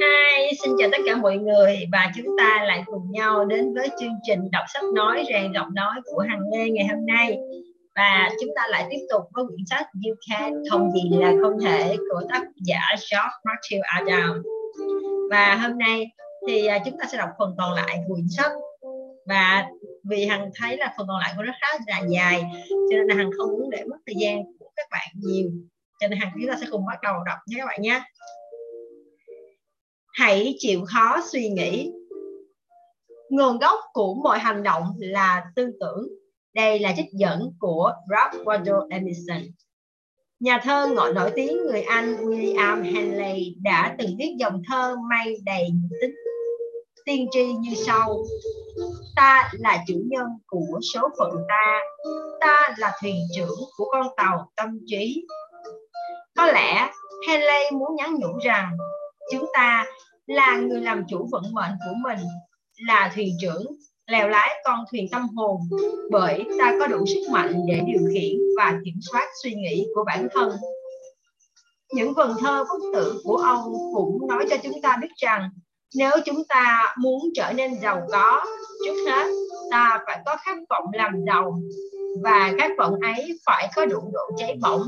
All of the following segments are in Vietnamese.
Hi, xin chào tất cả mọi người và chúng ta lại cùng nhau đến với chương trình đọc sách nói rèn giọng nói của Hằng Lê ngày hôm nay. Và chúng ta lại tiếp tục với quyển sách You Can không gì là không thể của tác giả George Matthew Adam và hôm nay thì à, chúng ta sẽ đọc phần còn lại của quyển sách. Và vì hằng thấy là phần còn lại của nó khá là dài cho nên là hằng không muốn để mất thời gian của các bạn nhiều. Cho nên hằng chúng ta sẽ cùng bắt đầu đọc nhé các bạn nhé hãy chịu khó suy nghĩ. Nguồn gốc của mọi hành động là tư tưởng. Đây là trích dẫn của Ralph Waldo Emerson. Nhà thơ ngọn nổi tiếng người Anh William Henley đã từng viết dòng thơ may đầy tính, tiên tri như sau. Ta là chủ nhân của số phận ta. Ta là thuyền trưởng của con tàu tâm trí. Có lẽ Henley muốn nhắn nhủ rằng chúng ta là người làm chủ vận mệnh của mình, là thuyền trưởng, lèo lái con thuyền tâm hồn. Bởi ta có đủ sức mạnh để điều khiển và kiểm soát suy nghĩ của bản thân. Những vần thơ phúc tử của ông cũng nói cho chúng ta biết rằng nếu chúng ta muốn trở nên giàu có, trước hết ta phải có khát vọng làm giàu và khát vọng ấy phải có đủ độ cháy bỏng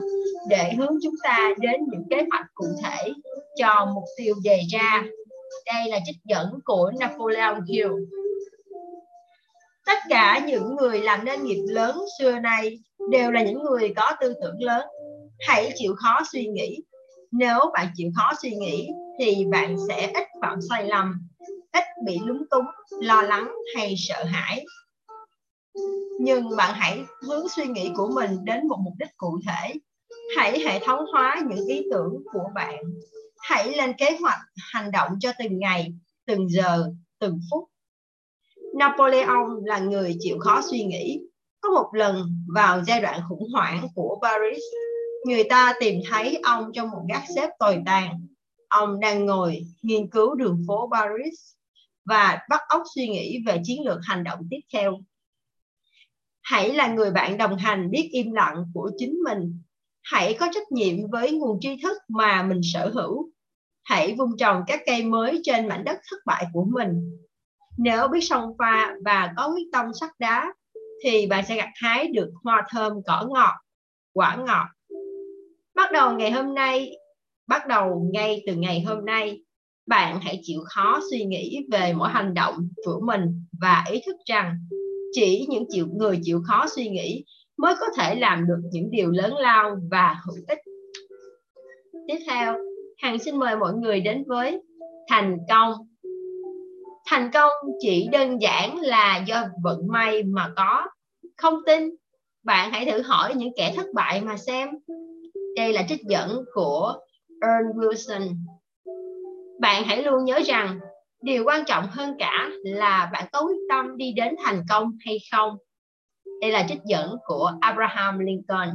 để hướng chúng ta đến những kế hoạch cụ thể cho mục tiêu đề ra. Đây là trích dẫn của Napoleon Hill. Tất cả những người làm nên nghiệp lớn xưa nay đều là những người có tư tưởng lớn. Hãy chịu khó suy nghĩ nếu bạn chịu khó suy nghĩ, thì bạn sẽ ít phạm sai lầm, ít bị lúng túng, lo lắng hay sợ hãi. Nhưng bạn hãy hướng suy nghĩ của mình đến một mục đích cụ thể. Hãy hệ thống hóa những ý tưởng của bạn. Hãy lên kế hoạch hành động cho từng ngày, từng giờ, từng phút. Napoleon là người chịu khó suy nghĩ. Có một lần, vào giai đoạn khủng hoảng của Paris người ta tìm thấy ông trong một gác xếp tồi tàn. Ông đang ngồi nghiên cứu đường phố Paris và bắt óc suy nghĩ về chiến lược hành động tiếp theo. Hãy là người bạn đồng hành biết im lặng của chính mình. Hãy có trách nhiệm với nguồn tri thức mà mình sở hữu. Hãy vun trồng các cây mới trên mảnh đất thất bại của mình. Nếu biết song pha và có quyết tâm sắt đá, thì bạn sẽ gặt hái được hoa thơm cỏ ngọt, quả ngọt bắt đầu ngày hôm nay, bắt đầu ngay từ ngày hôm nay, bạn hãy chịu khó suy nghĩ về mỗi hành động của mình và ý thức rằng chỉ những chịu, người chịu khó suy nghĩ mới có thể làm được những điều lớn lao và hữu ích. Tiếp theo, hằng xin mời mọi người đến với thành công. Thành công chỉ đơn giản là do vận may mà có. Không tin, bạn hãy thử hỏi những kẻ thất bại mà xem đây là trích dẫn của Earl Wilson. Bạn hãy luôn nhớ rằng, điều quan trọng hơn cả là bạn có quyết tâm đi đến thành công hay không. Đây là trích dẫn của Abraham Lincoln.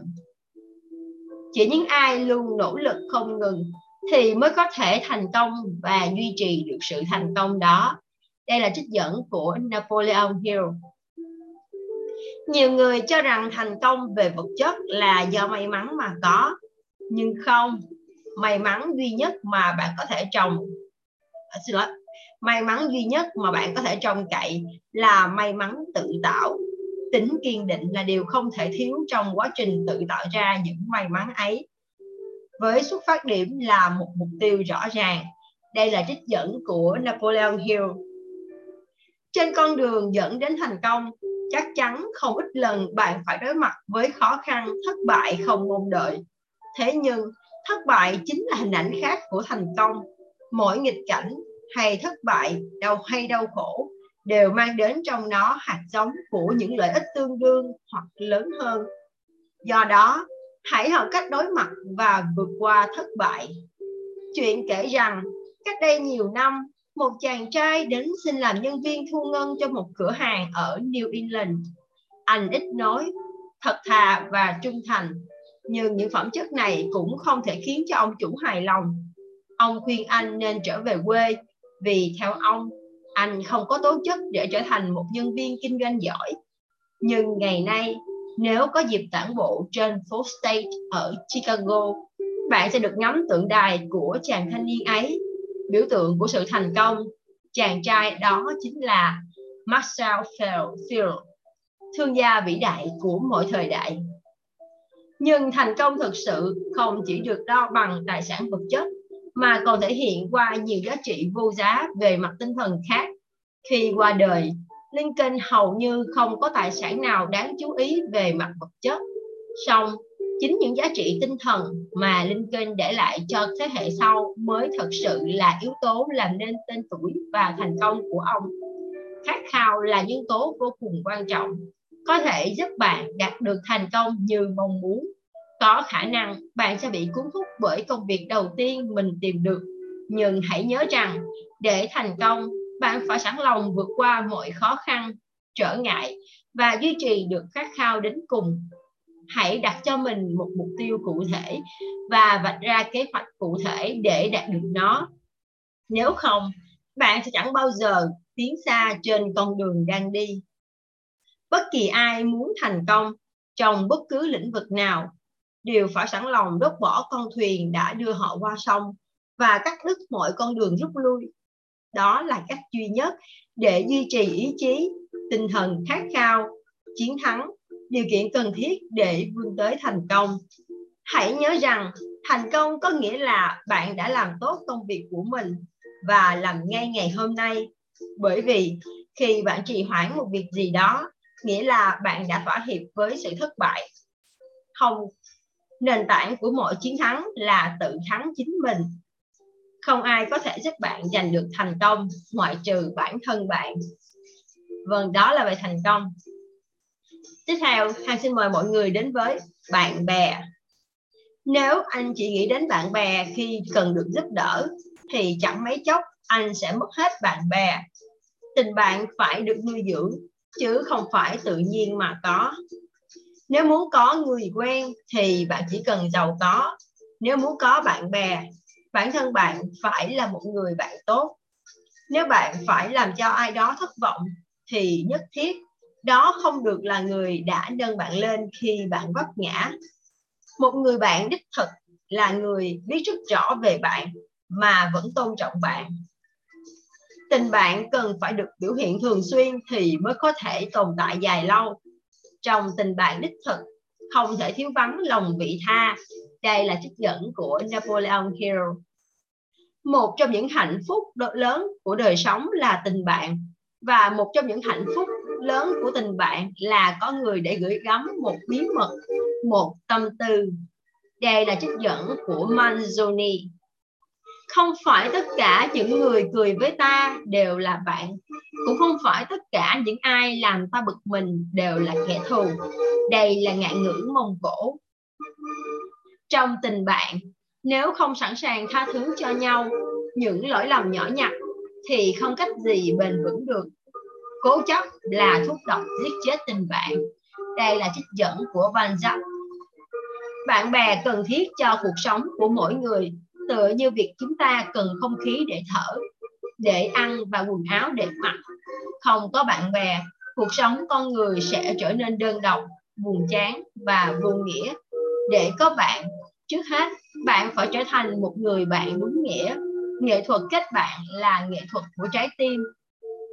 Chỉ những ai luôn nỗ lực không ngừng thì mới có thể thành công và duy trì được sự thành công đó. Đây là trích dẫn của Napoleon Hill. Nhiều người cho rằng thành công về vật chất là do may mắn mà có nhưng không may mắn duy nhất mà bạn có thể trồng à, xin lỗi may mắn duy nhất mà bạn có thể trông cậy là may mắn tự tạo. Tính kiên định là điều không thể thiếu trong quá trình tự tạo ra những may mắn ấy. Với xuất phát điểm là một mục tiêu rõ ràng đây là trích dẫn của Napoleon Hill. Trên con đường dẫn đến thành công chắc chắn không ít lần bạn phải đối mặt với khó khăn thất bại không mong đợi thế nhưng thất bại chính là hình ảnh khác của thành công. Mỗi nghịch cảnh hay thất bại đau hay đau khổ đều mang đến trong nó hạt giống của những lợi ích tương đương hoặc lớn hơn. Do đó hãy học cách đối mặt và vượt qua thất bại. Chuyện kể rằng cách đây nhiều năm một chàng trai đến xin làm nhân viên thu ngân cho một cửa hàng ở New England. Anh ít nói, thật thà và trung thành, nhưng những phẩm chất này cũng không thể khiến cho ông chủ hài lòng. Ông khuyên anh nên trở về quê vì theo ông, anh không có tố chất để trở thành một nhân viên kinh doanh giỏi. Nhưng ngày nay, nếu có dịp tản bộ trên phố State ở Chicago, bạn sẽ được ngắm tượng đài của chàng thanh niên ấy biểu tượng của sự thành công chàng trai đó chính là Marcel Field thương gia vĩ đại của mọi thời đại nhưng thành công thực sự không chỉ được đo bằng tài sản vật chất, mà còn thể hiện qua nhiều giá trị vô giá về mặt tinh thần khác. Khi qua đời, Lincoln hầu như không có tài sản nào đáng chú ý về mặt vật chất. Song, chính những giá trị tinh thần mà Lincoln để lại cho thế hệ sau mới thật sự là yếu tố làm nên tên tuổi và thành công của ông. Khát khao là nhân tố vô cùng quan trọng có thể giúp bạn đạt được thành công như mong muốn, có khả năng bạn sẽ bị cuốn hút bởi công việc đầu tiên mình tìm được. Nhưng hãy nhớ rằng, để thành công, bạn phải sẵn lòng vượt qua mọi khó khăn, trở ngại và duy trì được khát khao đến cùng. Hãy đặt cho mình một mục tiêu cụ thể và vạch ra kế hoạch cụ thể để đạt được nó. Nếu không, bạn sẽ chẳng bao giờ tiến xa trên con đường đang đi bất kỳ ai muốn thành công trong bất cứ lĩnh vực nào đều phải sẵn lòng đốt bỏ con thuyền đã đưa họ qua sông và cắt đứt mọi con đường rút lui. Đó là cách duy nhất để duy trì ý chí, tinh thần khát khao, chiến thắng, điều kiện cần thiết để vươn tới thành công. Hãy nhớ rằng thành công có nghĩa là bạn đã làm tốt công việc của mình và làm ngay ngày hôm nay. Bởi vì khi bạn trì hoãn một việc gì đó nghĩa là bạn đã thỏa hiệp với sự thất bại. Không, nền tảng của mọi chiến thắng là tự thắng chính mình. Không ai có thể giúp bạn giành được thành công, ngoại trừ bản thân bạn. Vâng đó là về thành công. Tiếp theo hàng xin mời mọi người đến với bạn bè. Nếu anh chỉ nghĩ đến bạn bè khi cần được giúp đỡ, thì chẳng mấy chốc anh sẽ mất hết bạn bè. Tình bạn phải được nuôi dưỡng chứ không phải tự nhiên mà có. Nếu muốn có người quen thì bạn chỉ cần giàu có. Nếu muốn có bạn bè, bản thân bạn phải là một người bạn tốt. Nếu bạn phải làm cho ai đó thất vọng thì nhất thiết đó không được là người đã nâng bạn lên khi bạn vấp ngã. Một người bạn đích thực là người biết rất rõ về bạn mà vẫn tôn trọng bạn tình bạn cần phải được biểu hiện thường xuyên thì mới có thể tồn tại dài lâu. Trong tình bạn đích thực, không thể thiếu vắng lòng vị tha. Đây là trích dẫn của Napoleon Hill. Một trong những hạnh phúc lớn của đời sống là tình bạn. Và một trong những hạnh phúc lớn của tình bạn là có người để gửi gắm một bí mật, một tâm tư. Đây là trích dẫn của Manzoni không phải tất cả những người cười với ta đều là bạn. Cũng không phải tất cả những ai làm ta bực mình đều là kẻ thù. Đây là ngạn ngữ mông cổ. Trong tình bạn, nếu không sẵn sàng tha thứ cho nhau những lỗi lầm nhỏ nhặt, thì không cách gì bền vững được. Cố chấp là thuốc độc giết chết tình bạn. Đây là trích dẫn của Van Zach bạn bè cần thiết cho cuộc sống của mỗi người tựa như việc chúng ta cần không khí để thở, để ăn và quần áo để mặc. Không có bạn bè, cuộc sống con người sẽ trở nên đơn độc, buồn chán và vô nghĩa. Để có bạn, trước hết, bạn phải trở thành một người bạn đúng nghĩa. Nghệ thuật kết bạn là nghệ thuật của trái tim.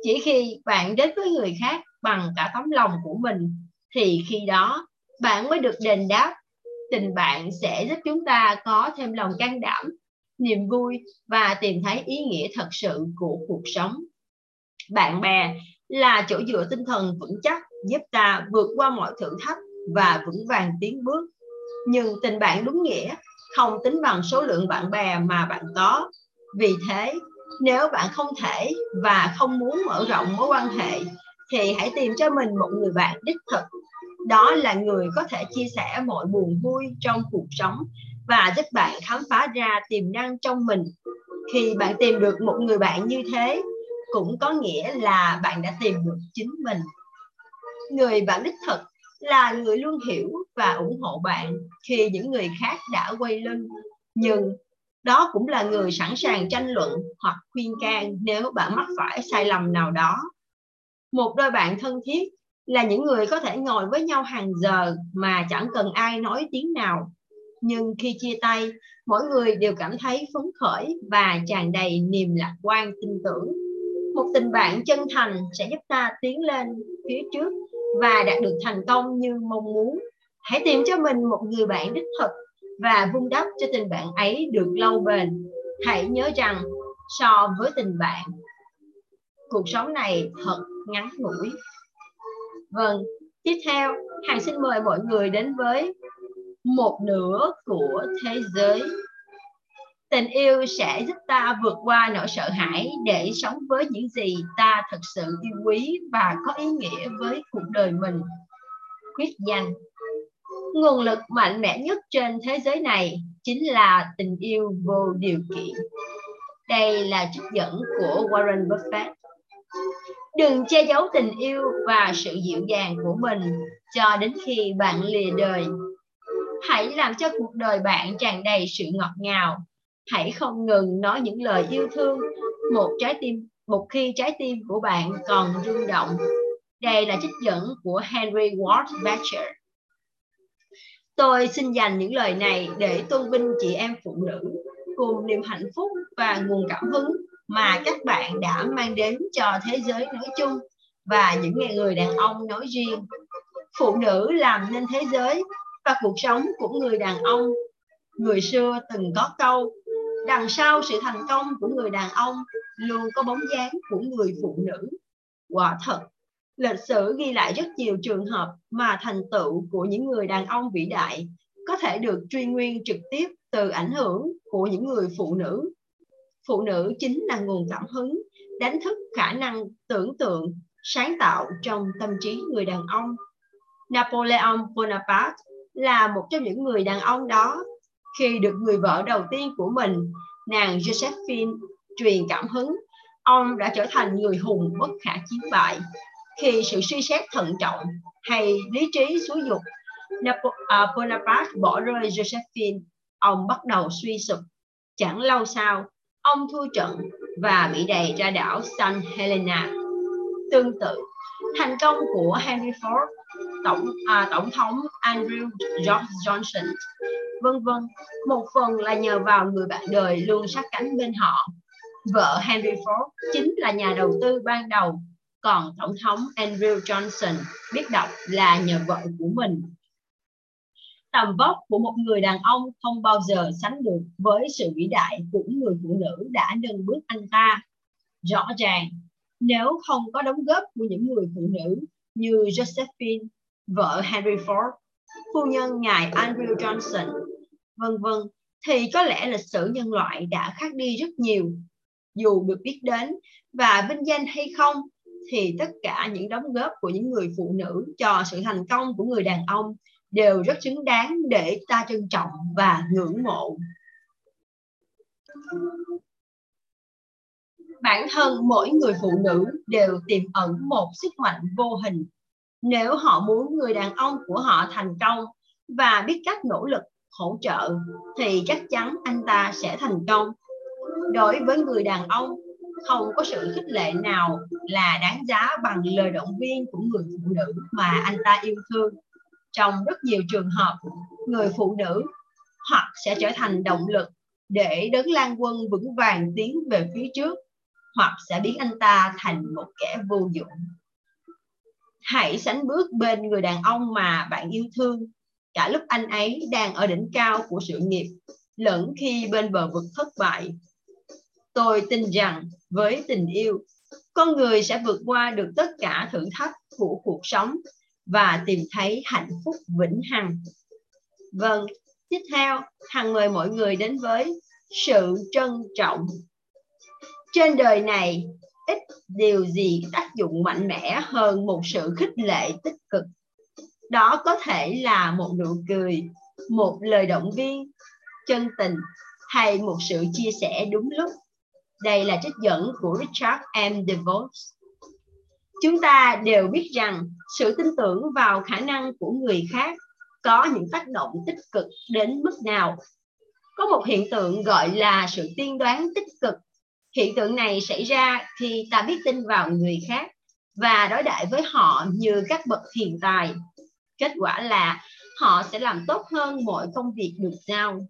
Chỉ khi bạn đến với người khác bằng cả tấm lòng của mình, thì khi đó, bạn mới được đền đáp. Tình bạn sẽ giúp chúng ta có thêm lòng can đảm niềm vui và tìm thấy ý nghĩa thật sự của cuộc sống. Bạn bè là chỗ dựa tinh thần vững chắc, giúp ta vượt qua mọi thử thách và vững vàng tiến bước. Nhưng tình bạn đúng nghĩa không tính bằng số lượng bạn bè mà bạn có. Vì thế, nếu bạn không thể và không muốn mở rộng mối quan hệ, thì hãy tìm cho mình một người bạn đích thực. Đó là người có thể chia sẻ mọi buồn vui trong cuộc sống và giúp bạn khám phá ra tiềm năng trong mình. Khi bạn tìm được một người bạn như thế, cũng có nghĩa là bạn đã tìm được chính mình. Người bạn đích thực là người luôn hiểu và ủng hộ bạn khi những người khác đã quay lưng. Nhưng đó cũng là người sẵn sàng tranh luận hoặc khuyên can nếu bạn mắc phải sai lầm nào đó. Một đôi bạn thân thiết là những người có thể ngồi với nhau hàng giờ mà chẳng cần ai nói tiếng nào. Nhưng khi chia tay, mỗi người đều cảm thấy phấn khởi và tràn đầy niềm lạc quan tin tưởng. Một tình bạn chân thành sẽ giúp ta tiến lên phía trước và đạt được thành công như mong muốn. Hãy tìm cho mình một người bạn đích thực và vun đắp cho tình bạn ấy được lâu bền. Hãy nhớ rằng so với tình bạn, cuộc sống này thật ngắn ngủi. Vâng, tiếp theo, Hằng xin mời mọi người đến với một nửa của thế giới. Tình yêu sẽ giúp ta vượt qua nỗi sợ hãi để sống với những gì ta thật sự yêu quý và có ý nghĩa với cuộc đời mình. Quyết danh Nguồn lực mạnh mẽ nhất trên thế giới này chính là tình yêu vô điều kiện. Đây là trích dẫn của Warren Buffett. Đừng che giấu tình yêu và sự dịu dàng của mình cho đến khi bạn lìa đời. Hãy làm cho cuộc đời bạn tràn đầy sự ngọt ngào. Hãy không ngừng nói những lời yêu thương một trái tim, một khi trái tim của bạn còn rung động. Đây là trích dẫn của Henry Ward Beecher. Tôi xin dành những lời này để tôn vinh chị em phụ nữ cùng niềm hạnh phúc và nguồn cảm hứng mà các bạn đã mang đến cho thế giới nói chung và những người đàn ông nói riêng. Phụ nữ làm nên thế giới và cuộc sống của người đàn ông. Người xưa từng có câu, đằng sau sự thành công của người đàn ông luôn có bóng dáng của người phụ nữ. Quả thật, lịch sử ghi lại rất nhiều trường hợp mà thành tựu của những người đàn ông vĩ đại có thể được truy nguyên trực tiếp từ ảnh hưởng của những người phụ nữ. Phụ nữ chính là nguồn cảm hứng, đánh thức khả năng tưởng tượng, sáng tạo trong tâm trí người đàn ông. Napoleon Bonaparte là một trong những người đàn ông đó. Khi được người vợ đầu tiên của mình, nàng Josephine, truyền cảm hứng, ông đã trở thành người hùng bất khả chiến bại. Khi sự suy xét thận trọng hay lý trí xúi dục, à, Bonaparte bỏ rơi Josephine, ông bắt đầu suy sụp. Chẳng lâu sau, ông thua trận và bị đẩy ra đảo San Helena. Tương tự, thành công của Henry Ford, tổng à, tổng thống Andrew George Johnson, vân vân, một phần là nhờ vào người bạn đời luôn sát cánh bên họ. Vợ Henry Ford chính là nhà đầu tư ban đầu, còn tổng thống Andrew Johnson biết đọc là nhờ vợ của mình tầm vóc của một người đàn ông không bao giờ sánh được với sự vĩ đại của người phụ nữ đã nâng bước anh ta. Rõ ràng, nếu không có đóng góp của những người phụ nữ như Josephine, vợ Henry Ford, phu nhân ngài Andrew Johnson, vân vân, thì có lẽ lịch sử nhân loại đã khác đi rất nhiều. Dù được biết đến và vinh danh hay không, thì tất cả những đóng góp của những người phụ nữ cho sự thành công của người đàn ông đều rất xứng đáng để ta trân trọng và ngưỡng mộ. Bản thân mỗi người phụ nữ đều tiềm ẩn một sức mạnh vô hình. Nếu họ muốn người đàn ông của họ thành công và biết cách nỗ lực hỗ trợ thì chắc chắn anh ta sẽ thành công. Đối với người đàn ông, không có sự khích lệ nào là đáng giá bằng lời động viên của người phụ nữ mà anh ta yêu thương trong rất nhiều trường hợp người phụ nữ hoặc sẽ trở thành động lực để đấng lan quân vững vàng tiến về phía trước hoặc sẽ biến anh ta thành một kẻ vô dụng hãy sánh bước bên người đàn ông mà bạn yêu thương cả lúc anh ấy đang ở đỉnh cao của sự nghiệp lẫn khi bên bờ vực thất bại tôi tin rằng với tình yêu con người sẽ vượt qua được tất cả thử thách của cuộc sống và tìm thấy hạnh phúc vĩnh hằng. Vâng, tiếp theo, Hằng mời mọi người đến với sự trân trọng. Trên đời này, ít điều gì tác dụng mạnh mẽ hơn một sự khích lệ tích cực. Đó có thể là một nụ cười, một lời động viên, chân tình hay một sự chia sẻ đúng lúc. Đây là trích dẫn của Richard M. DeVos. Chúng ta đều biết rằng sự tin tưởng vào khả năng của người khác có những tác động tích cực đến mức nào. Có một hiện tượng gọi là sự tiên đoán tích cực. Hiện tượng này xảy ra khi ta biết tin vào người khác và đối đại với họ như các bậc hiền tài. Kết quả là họ sẽ làm tốt hơn mọi công việc được giao.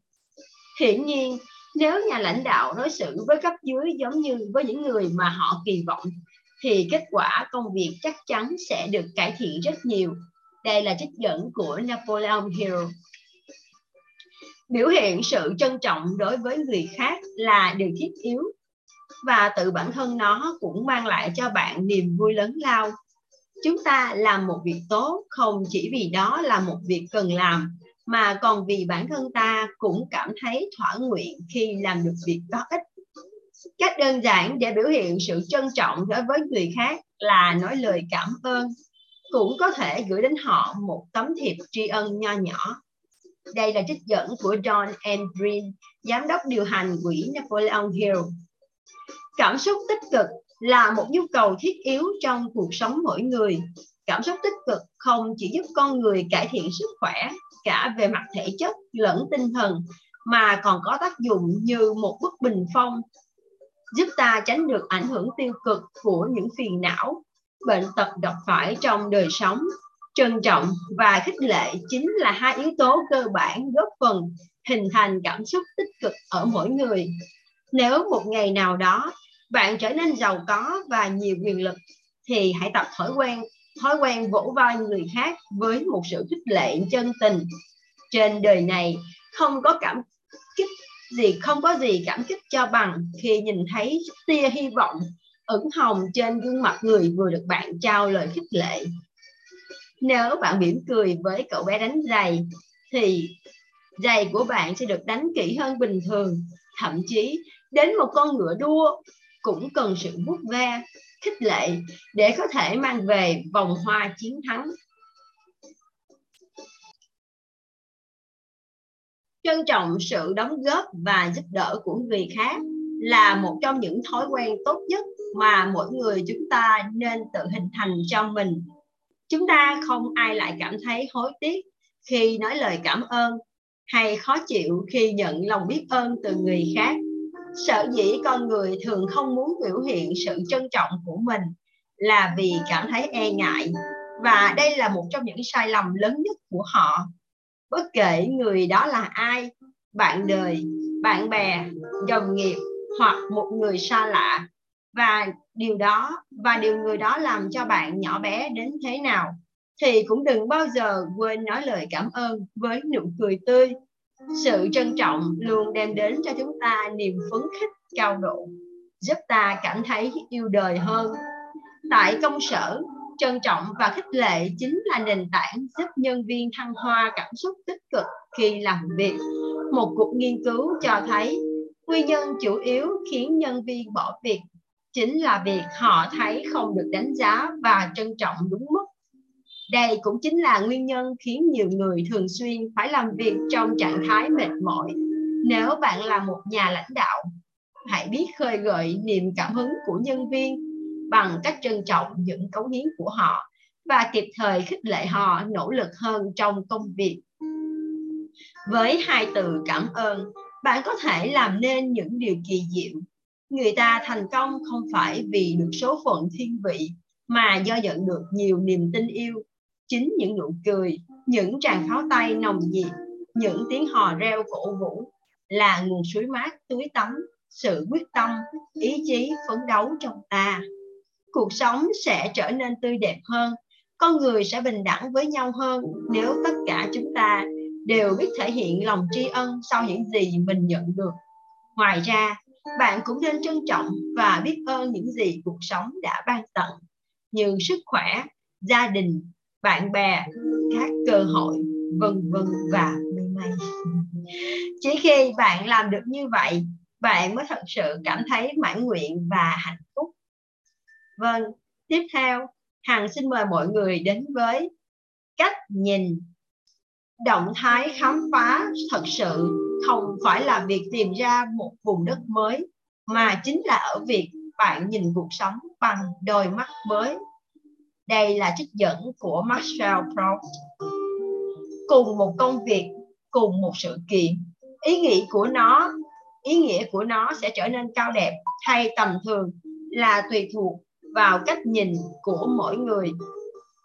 Hiển nhiên, nếu nhà lãnh đạo đối xử với cấp dưới giống như với những người mà họ kỳ vọng, thì kết quả công việc chắc chắn sẽ được cải thiện rất nhiều. Đây là trích dẫn của Napoleon Hill. Biểu hiện sự trân trọng đối với người khác là điều thiết yếu và tự bản thân nó cũng mang lại cho bạn niềm vui lớn lao. Chúng ta làm một việc tốt không chỉ vì đó là một việc cần làm mà còn vì bản thân ta cũng cảm thấy thỏa nguyện khi làm được việc có ích. Cách đơn giản để biểu hiện sự trân trọng đối với người khác là nói lời cảm ơn, cũng có thể gửi đến họ một tấm thiệp tri ân nho nhỏ. Đây là trích dẫn của John M. Green, giám đốc điều hành quỹ Napoleon Hill. Cảm xúc tích cực là một nhu cầu thiết yếu trong cuộc sống mỗi người. Cảm xúc tích cực không chỉ giúp con người cải thiện sức khỏe cả về mặt thể chất lẫn tinh thần mà còn có tác dụng như một bức bình phong giúp ta tránh được ảnh hưởng tiêu cực của những phiền não, bệnh tật gặp phải trong đời sống. Trân trọng và khích lệ chính là hai yếu tố cơ bản góp phần hình thành cảm xúc tích cực ở mỗi người. Nếu một ngày nào đó bạn trở nên giàu có và nhiều quyền lực thì hãy tập thói quen thói quen vỗ vai người khác với một sự khích lệ chân tình. Trên đời này, không có cảm kích gì, không có gì cảm kích cho bằng khi nhìn thấy tia hy vọng ửng hồng trên gương mặt người vừa được bạn trao lời khích lệ. Nếu bạn mỉm cười với cậu bé đánh giày, thì giày của bạn sẽ được đánh kỹ hơn bình thường. Thậm chí, đến một con ngựa đua cũng cần sự vuốt ve, khích lệ để có thể mang về vòng hoa chiến thắng. Trân trọng sự đóng góp và giúp đỡ của người khác là một trong những thói quen tốt nhất mà mỗi người chúng ta nên tự hình thành cho mình. Chúng ta không ai lại cảm thấy hối tiếc khi nói lời cảm ơn hay khó chịu khi nhận lòng biết ơn từ người khác sở dĩ con người thường không muốn biểu hiện sự trân trọng của mình là vì cảm thấy e ngại. Và đây là một trong những sai lầm lớn nhất của họ. Bất kể người đó là ai, bạn đời, bạn bè, đồng nghiệp hoặc một người xa lạ. Và điều đó, và điều người đó làm cho bạn nhỏ bé đến thế nào thì cũng đừng bao giờ quên nói lời cảm ơn với nụ cười tươi sự trân trọng luôn đem đến cho chúng ta niềm phấn khích, cao độ, giúp ta cảm thấy yêu đời hơn. Tại công sở, trân trọng và khích lệ chính là nền tảng giúp nhân viên thăng hoa cảm xúc tích cực khi làm việc. Một cuộc nghiên cứu cho thấy, nguyên nhân chủ yếu khiến nhân viên bỏ việc chính là việc họ thấy không được đánh giá và trân trọng đúng mức đây cũng chính là nguyên nhân khiến nhiều người thường xuyên phải làm việc trong trạng thái mệt mỏi nếu bạn là một nhà lãnh đạo hãy biết khơi gợi niềm cảm hứng của nhân viên bằng cách trân trọng những cống hiến của họ và kịp thời khích lệ họ nỗ lực hơn trong công việc. Với hai từ cảm ơn, bạn có thể làm nên những điều kỳ diệu. Người ta thành công không phải vì được số phận thiên vị, mà do nhận được nhiều niềm tin yêu. Chính những nụ cười, những tràng pháo tay nồng nhiệt, những tiếng hò reo cổ vũ là nguồn suối mát tưới tắm sự quyết tâm, ý chí phấn đấu trong ta. Cuộc sống sẽ trở nên tươi đẹp hơn con người sẽ bình đẳng với nhau hơn nếu tất cả chúng ta đều biết thể hiện lòng tri ân sau những gì mình nhận được. Ngoài ra bạn cũng nên trân trọng và biết ơn những gì cuộc sống đã ban tặng như sức khỏe gia đình bạn bè các cơ hội vân vân và mây mây chỉ khi bạn làm được như vậy bạn mới thật sự cảm thấy mãn nguyện và hạnh phúc Vâng, tiếp theo, Hằng xin mời mọi người đến với cách nhìn. Động thái khám phá thật sự không phải là việc tìm ra một vùng đất mới, mà chính là ở việc bạn nhìn cuộc sống bằng đôi mắt mới. Đây là trích dẫn của Marshall Proust. Cùng một công việc, cùng một sự kiện, ý nghĩa của nó, ý nghĩa của nó sẽ trở nên cao đẹp hay tầm thường là tùy thuộc vào cách nhìn của mỗi người.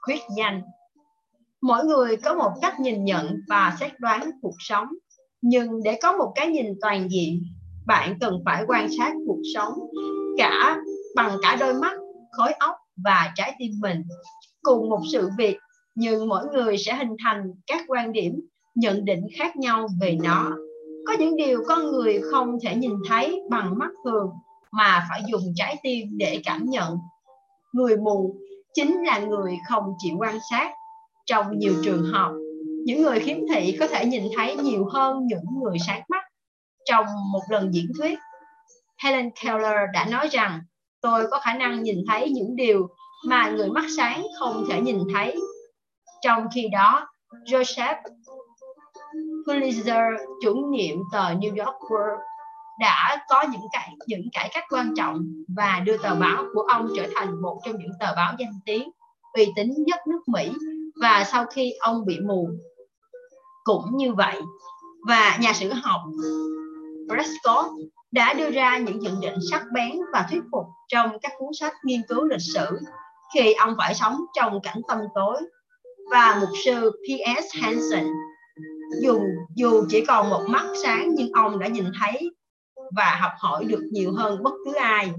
Khuyết danh. Mỗi người có một cách nhìn nhận và xét đoán cuộc sống. Nhưng để có một cái nhìn toàn diện bạn cần phải quan sát cuộc sống cả bằng cả đôi mắt khối óc và trái tim mình. Cùng một sự việc nhưng mỗi người sẽ hình thành các quan điểm, nhận định khác nhau về nó. Có những điều con người không thể nhìn thấy bằng mắt thường, mà phải dùng trái tim để cảm nhận. Người mù chính là người không chịu quan sát. Trong nhiều trường hợp, những người khiếm thị có thể nhìn thấy nhiều hơn những người sáng mắt. Trong một lần diễn thuyết, Helen Keller đã nói rằng tôi có khả năng nhìn thấy những điều mà người mắt sáng không thể nhìn thấy. Trong khi đó, Joseph Pulitzer, chủ nhiệm tờ New York World, đã có những cải những cải cách quan trọng và đưa tờ báo của ông trở thành một trong những tờ báo danh tiếng uy tín nhất nước Mỹ. Và sau khi ông bị mù, cũng như vậy. Và nhà sử học Prescott đã đưa ra những nhận định sắc bén và thuyết phục trong các cuốn sách nghiên cứu lịch sử khi ông phải sống trong cảnh tâm tối và mục sư P.S. Hansen, dù dù chỉ còn một mắt sáng nhưng ông đã nhìn thấy và học hỏi được nhiều hơn bất cứ ai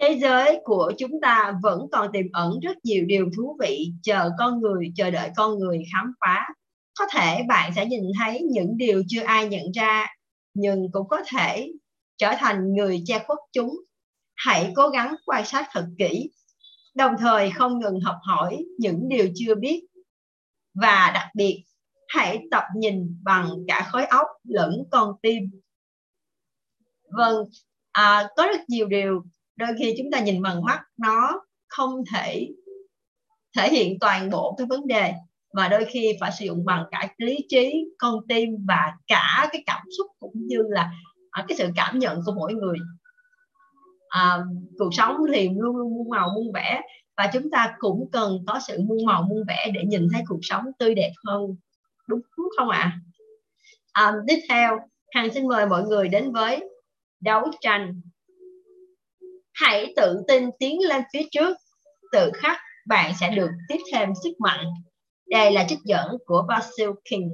thế giới của chúng ta vẫn còn tiềm ẩn rất nhiều điều thú vị, chờ con người, chờ đợi con người khám phá có thể bạn sẽ nhìn thấy những điều chưa ai nhận ra nhưng cũng có thể trở thành người che khuất chúng. Hãy cố gắng quan sát thật kỹ đồng thời không ngừng học hỏi những điều chưa biết. Và đặc biệt hãy tập nhìn bằng cả khối óc lẫn con tim. Vâng à, có rất nhiều điều đôi khi chúng ta nhìn bằng mắt nó không thể thể hiện toàn bộ cái vấn đề và đôi khi phải sử dụng bằng cả lý trí con tim và cả cái cảm xúc cũng như là à, cái sự cảm nhận của mỗi người. À, cuộc sống thì luôn luôn muôn màu muôn vẻ và chúng ta cũng cần có sự muôn màu muôn vẻ để nhìn thấy cuộc sống tươi đẹp hơn đúng không ạ? À? à, tiếp theo hằng xin mời mọi người đến với đấu tranh. Hãy tự tin tiến lên phía trước tự khắc bạn sẽ được tiếp thêm sức mạnh đây là trích dẫn của Basil King.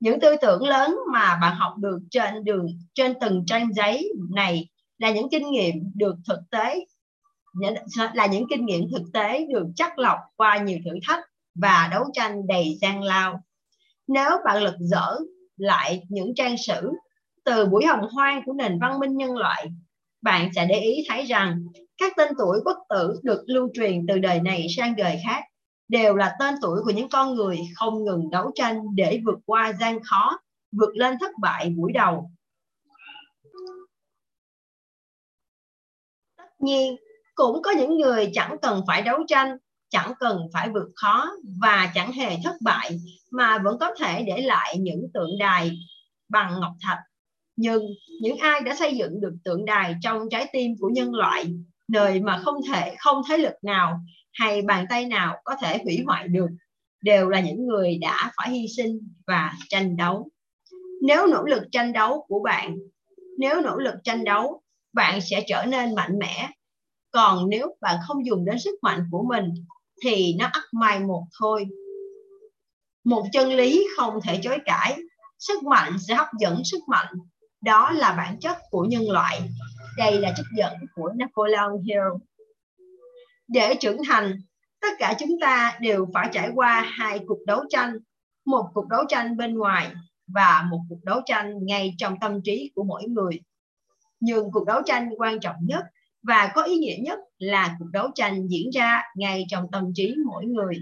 Những tư tưởng lớn mà bạn học được trên đường, trên từng trang giấy này là những kinh nghiệm được thực tế. Là những kinh nghiệm thực tế được chắc lọc qua nhiều thử thách và đấu tranh đầy gian lao. Nếu bạn lật dở lại những trang sử từ buổi hồng hoang của nền văn minh nhân loại, bạn sẽ để ý thấy rằng các tên tuổi bất tử được lưu truyền từ đời này sang đời khác đều là tên tuổi của những con người không ngừng đấu tranh để vượt qua gian khó, vượt lên thất bại buổi đầu. Tất nhiên, cũng có những người chẳng cần phải đấu tranh, chẳng cần phải vượt khó và chẳng hề thất bại mà vẫn có thể để lại những tượng đài bằng ngọc thạch. Nhưng những ai đã xây dựng được tượng đài trong trái tim của nhân loại, nơi mà không thể không thế lực nào hay bàn tay nào có thể hủy hoại được đều là những người đã phải hy sinh và tranh đấu. Nếu nỗ lực tranh đấu của bạn, nếu nỗ lực tranh đấu, bạn sẽ trở nên mạnh mẽ. Còn nếu bạn không dùng đến sức mạnh của mình, thì nó ắt mai một thôi. Một chân lý không thể chối cãi. Sức mạnh sẽ hấp dẫn sức mạnh. Đó là bản chất của nhân loại. Đây là trích dẫn của Napoleon Hill để trưởng thành, tất cả chúng ta đều phải trải qua hai cuộc đấu tranh, một cuộc đấu tranh bên ngoài và một cuộc đấu tranh ngay trong tâm trí của mỗi người. Nhưng cuộc đấu tranh quan trọng nhất và có ý nghĩa nhất là cuộc đấu tranh diễn ra ngay trong tâm trí mỗi người.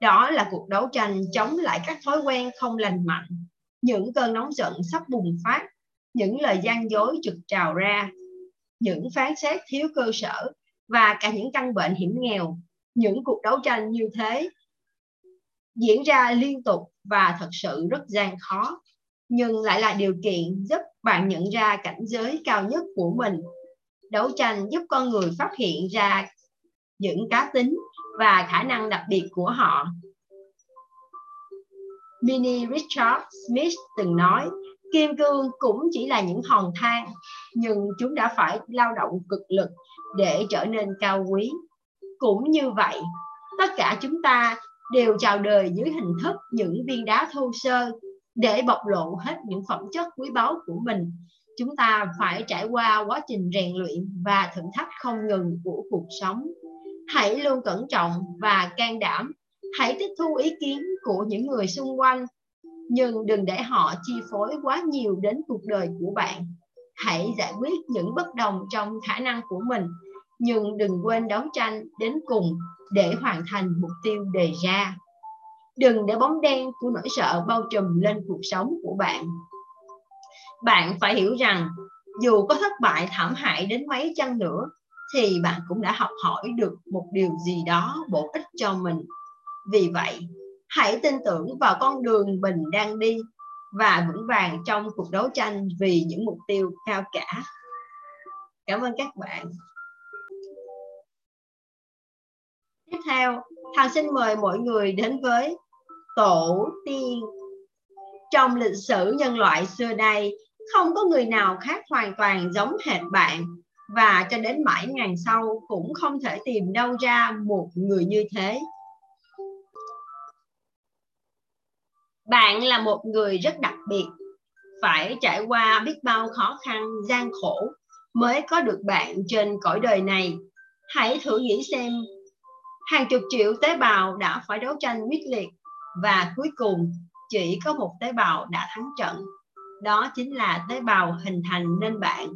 Đó là cuộc đấu tranh chống lại các thói quen không lành mạnh, những cơn nóng giận sắp bùng phát, những lời gian dối trực trào ra, những phán xét thiếu cơ sở và cả những căn bệnh hiểm nghèo, những cuộc đấu tranh như thế diễn ra liên tục và thật sự rất gian khó. Nhưng lại là điều kiện giúp bạn nhận ra cảnh giới cao nhất của mình. Đấu tranh giúp con người phát hiện ra những cá tính và khả năng đặc biệt của họ. Minnie Richard Smith từng nói, kim cương cũng chỉ là những hòn than, nhưng chúng đã phải lao động cực lực để trở nên cao quý. Cũng như vậy, tất cả chúng ta đều chào đời dưới hình thức những viên đá thô sơ để bộc lộ hết những phẩm chất quý báu của mình. Chúng ta phải trải qua quá trình rèn luyện và thử thách không ngừng của cuộc sống. Hãy luôn cẩn trọng và can đảm. Hãy tiếp thu ý kiến của những người xung quanh. Nhưng đừng để họ chi phối quá nhiều đến cuộc đời của bạn hãy giải quyết những bất đồng trong khả năng của mình, nhưng đừng quên đấu tranh đến cùng để hoàn thành mục tiêu đề ra. Đừng để bóng đen của nỗi sợ bao trùm lên cuộc sống của bạn. Bạn phải hiểu rằng, dù có thất bại thảm hại đến mấy chăng nữa, thì bạn cũng đã học hỏi được một điều gì đó bổ ích cho mình. Vì vậy, hãy tin tưởng vào con đường mình đang đi và vững vàng trong cuộc đấu tranh vì những mục tiêu cao cả. Cảm ơn các bạn. Tiếp theo thằng xin mời mọi người đến với tổ tiên. Trong lịch sử nhân loại xưa đây không có người nào khác hoàn toàn giống hệt bạn. Và cho đến mãi ngàn sau cũng không thể tìm đâu ra một người như thế. Bạn là một người rất đặc biệt, phải trải qua biết bao khó khăn, gian khổ mới có được bạn trên cõi đời này. Hãy thử nghĩ xem, hàng chục triệu tế bào đã phải đấu tranh quyết liệt và cuối cùng chỉ có một tế bào đã thắng trận. Đó chính là tế bào hình thành nên bạn.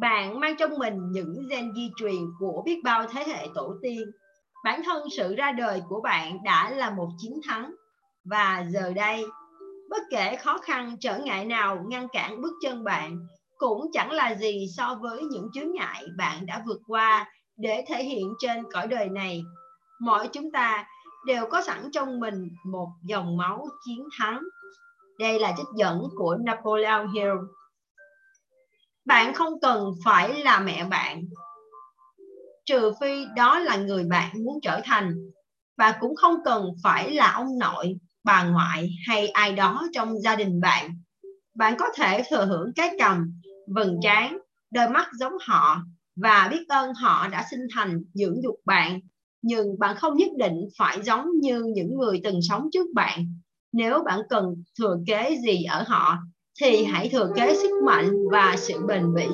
Bạn mang trong mình những gen di truyền của biết bao thế hệ tổ tiên bản thân sự ra đời của bạn đã là một chiến thắng. Và giờ đây, bất kể khó khăn, trở ngại nào ngăn cản bước chân bạn cũng chẳng là gì so với những chướng ngại bạn đã vượt qua để thể hiện trên cõi đời này. Mỗi chúng ta đều có sẵn trong mình một dòng máu chiến thắng. Đây là trích dẫn của Napoleon Hill. Bạn không cần phải là mẹ bạn trừ phi đó là người bạn muốn trở thành. Và cũng không cần phải là ông nội, bà ngoại hay ai đó trong gia đình bạn. Bạn có thể thừa hưởng cái cầm, vầng trán, đôi mắt giống họ và biết ơn họ đã sinh thành, dưỡng dục bạn. Nhưng bạn không nhất định phải giống như những người từng sống trước bạn. Nếu bạn cần thừa kế gì ở họ, thì hãy thừa kế sức mạnh và sự bền bỉ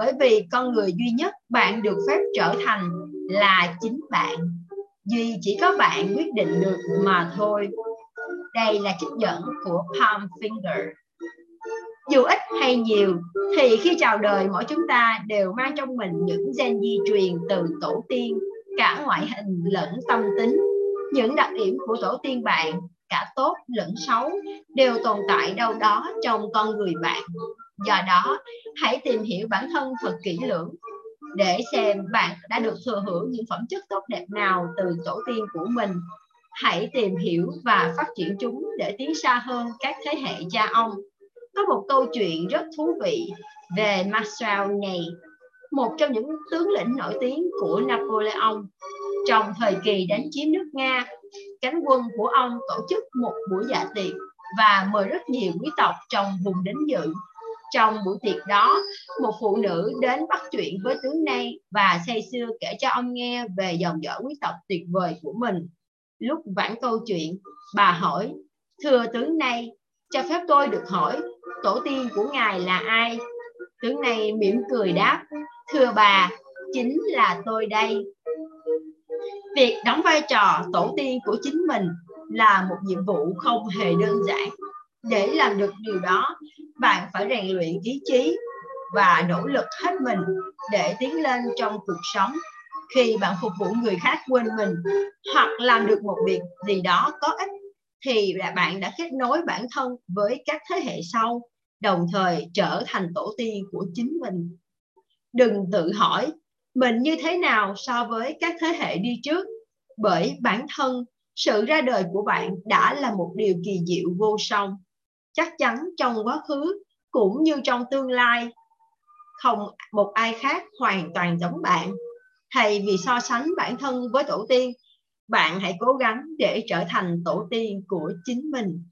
bởi vì con người duy nhất bạn được phép trở thành là chính bạn. Vì chỉ có bạn quyết định được mà thôi. Đây là trích dẫn của Palm Finger. Dù ít hay nhiều, thì khi chào đời, mỗi chúng ta đều mang trong mình những gen di truyền từ tổ tiên, cả ngoại hình lẫn tâm tính. Những đặc điểm của tổ tiên bạn, cả tốt lẫn xấu, đều tồn tại đâu đó trong con người bạn do đó hãy tìm hiểu bản thân thật kỹ lưỡng để xem bạn đã được thừa hưởng những phẩm chất tốt đẹp nào từ tổ tiên của mình hãy tìm hiểu và phát triển chúng để tiến xa hơn các thế hệ cha ông có một câu chuyện rất thú vị về Marshal Ney, một trong những tướng lĩnh nổi tiếng của Napoleon. Trong thời kỳ đánh chiếm nước Nga, cánh quân của ông tổ chức một buổi dạ tiệc và mời rất nhiều quý tộc trong vùng đến dự. Trong buổi tiệc đó, một phụ nữ đến bắt chuyện với tướng nay và say sưa kể cho ông nghe về dòng dõi quý tộc tuyệt vời của mình. Lúc vãn câu chuyện, bà hỏi, thưa tướng nay cho phép tôi được hỏi tổ tiên của ngài là ai? Tướng này mỉm cười đáp thưa bà chính là tôi đây. Việc đóng vai trò tổ tiên của chính mình là một nhiệm vụ không hề đơn giản để làm được điều đó, bạn phải rèn luyện ý chí và nỗ lực hết mình để tiến lên trong cuộc sống. Khi bạn phục vụ người khác quên mình hoặc làm được một việc gì đó có ích, thì là bạn đã kết nối bản thân với các thế hệ sau, đồng thời trở thành tổ tiên của chính mình. Đừng tự hỏi mình như thế nào so với các thế hệ đi trước, bởi bản thân, sự ra đời của bạn đã là một điều kỳ diệu vô song chắc chắn trong quá khứ cũng như trong tương lai không một ai khác hoàn toàn giống bạn. Hay vì so sánh bản thân với tổ tiên bạn hãy cố gắng để trở thành tổ tiên của chính mình.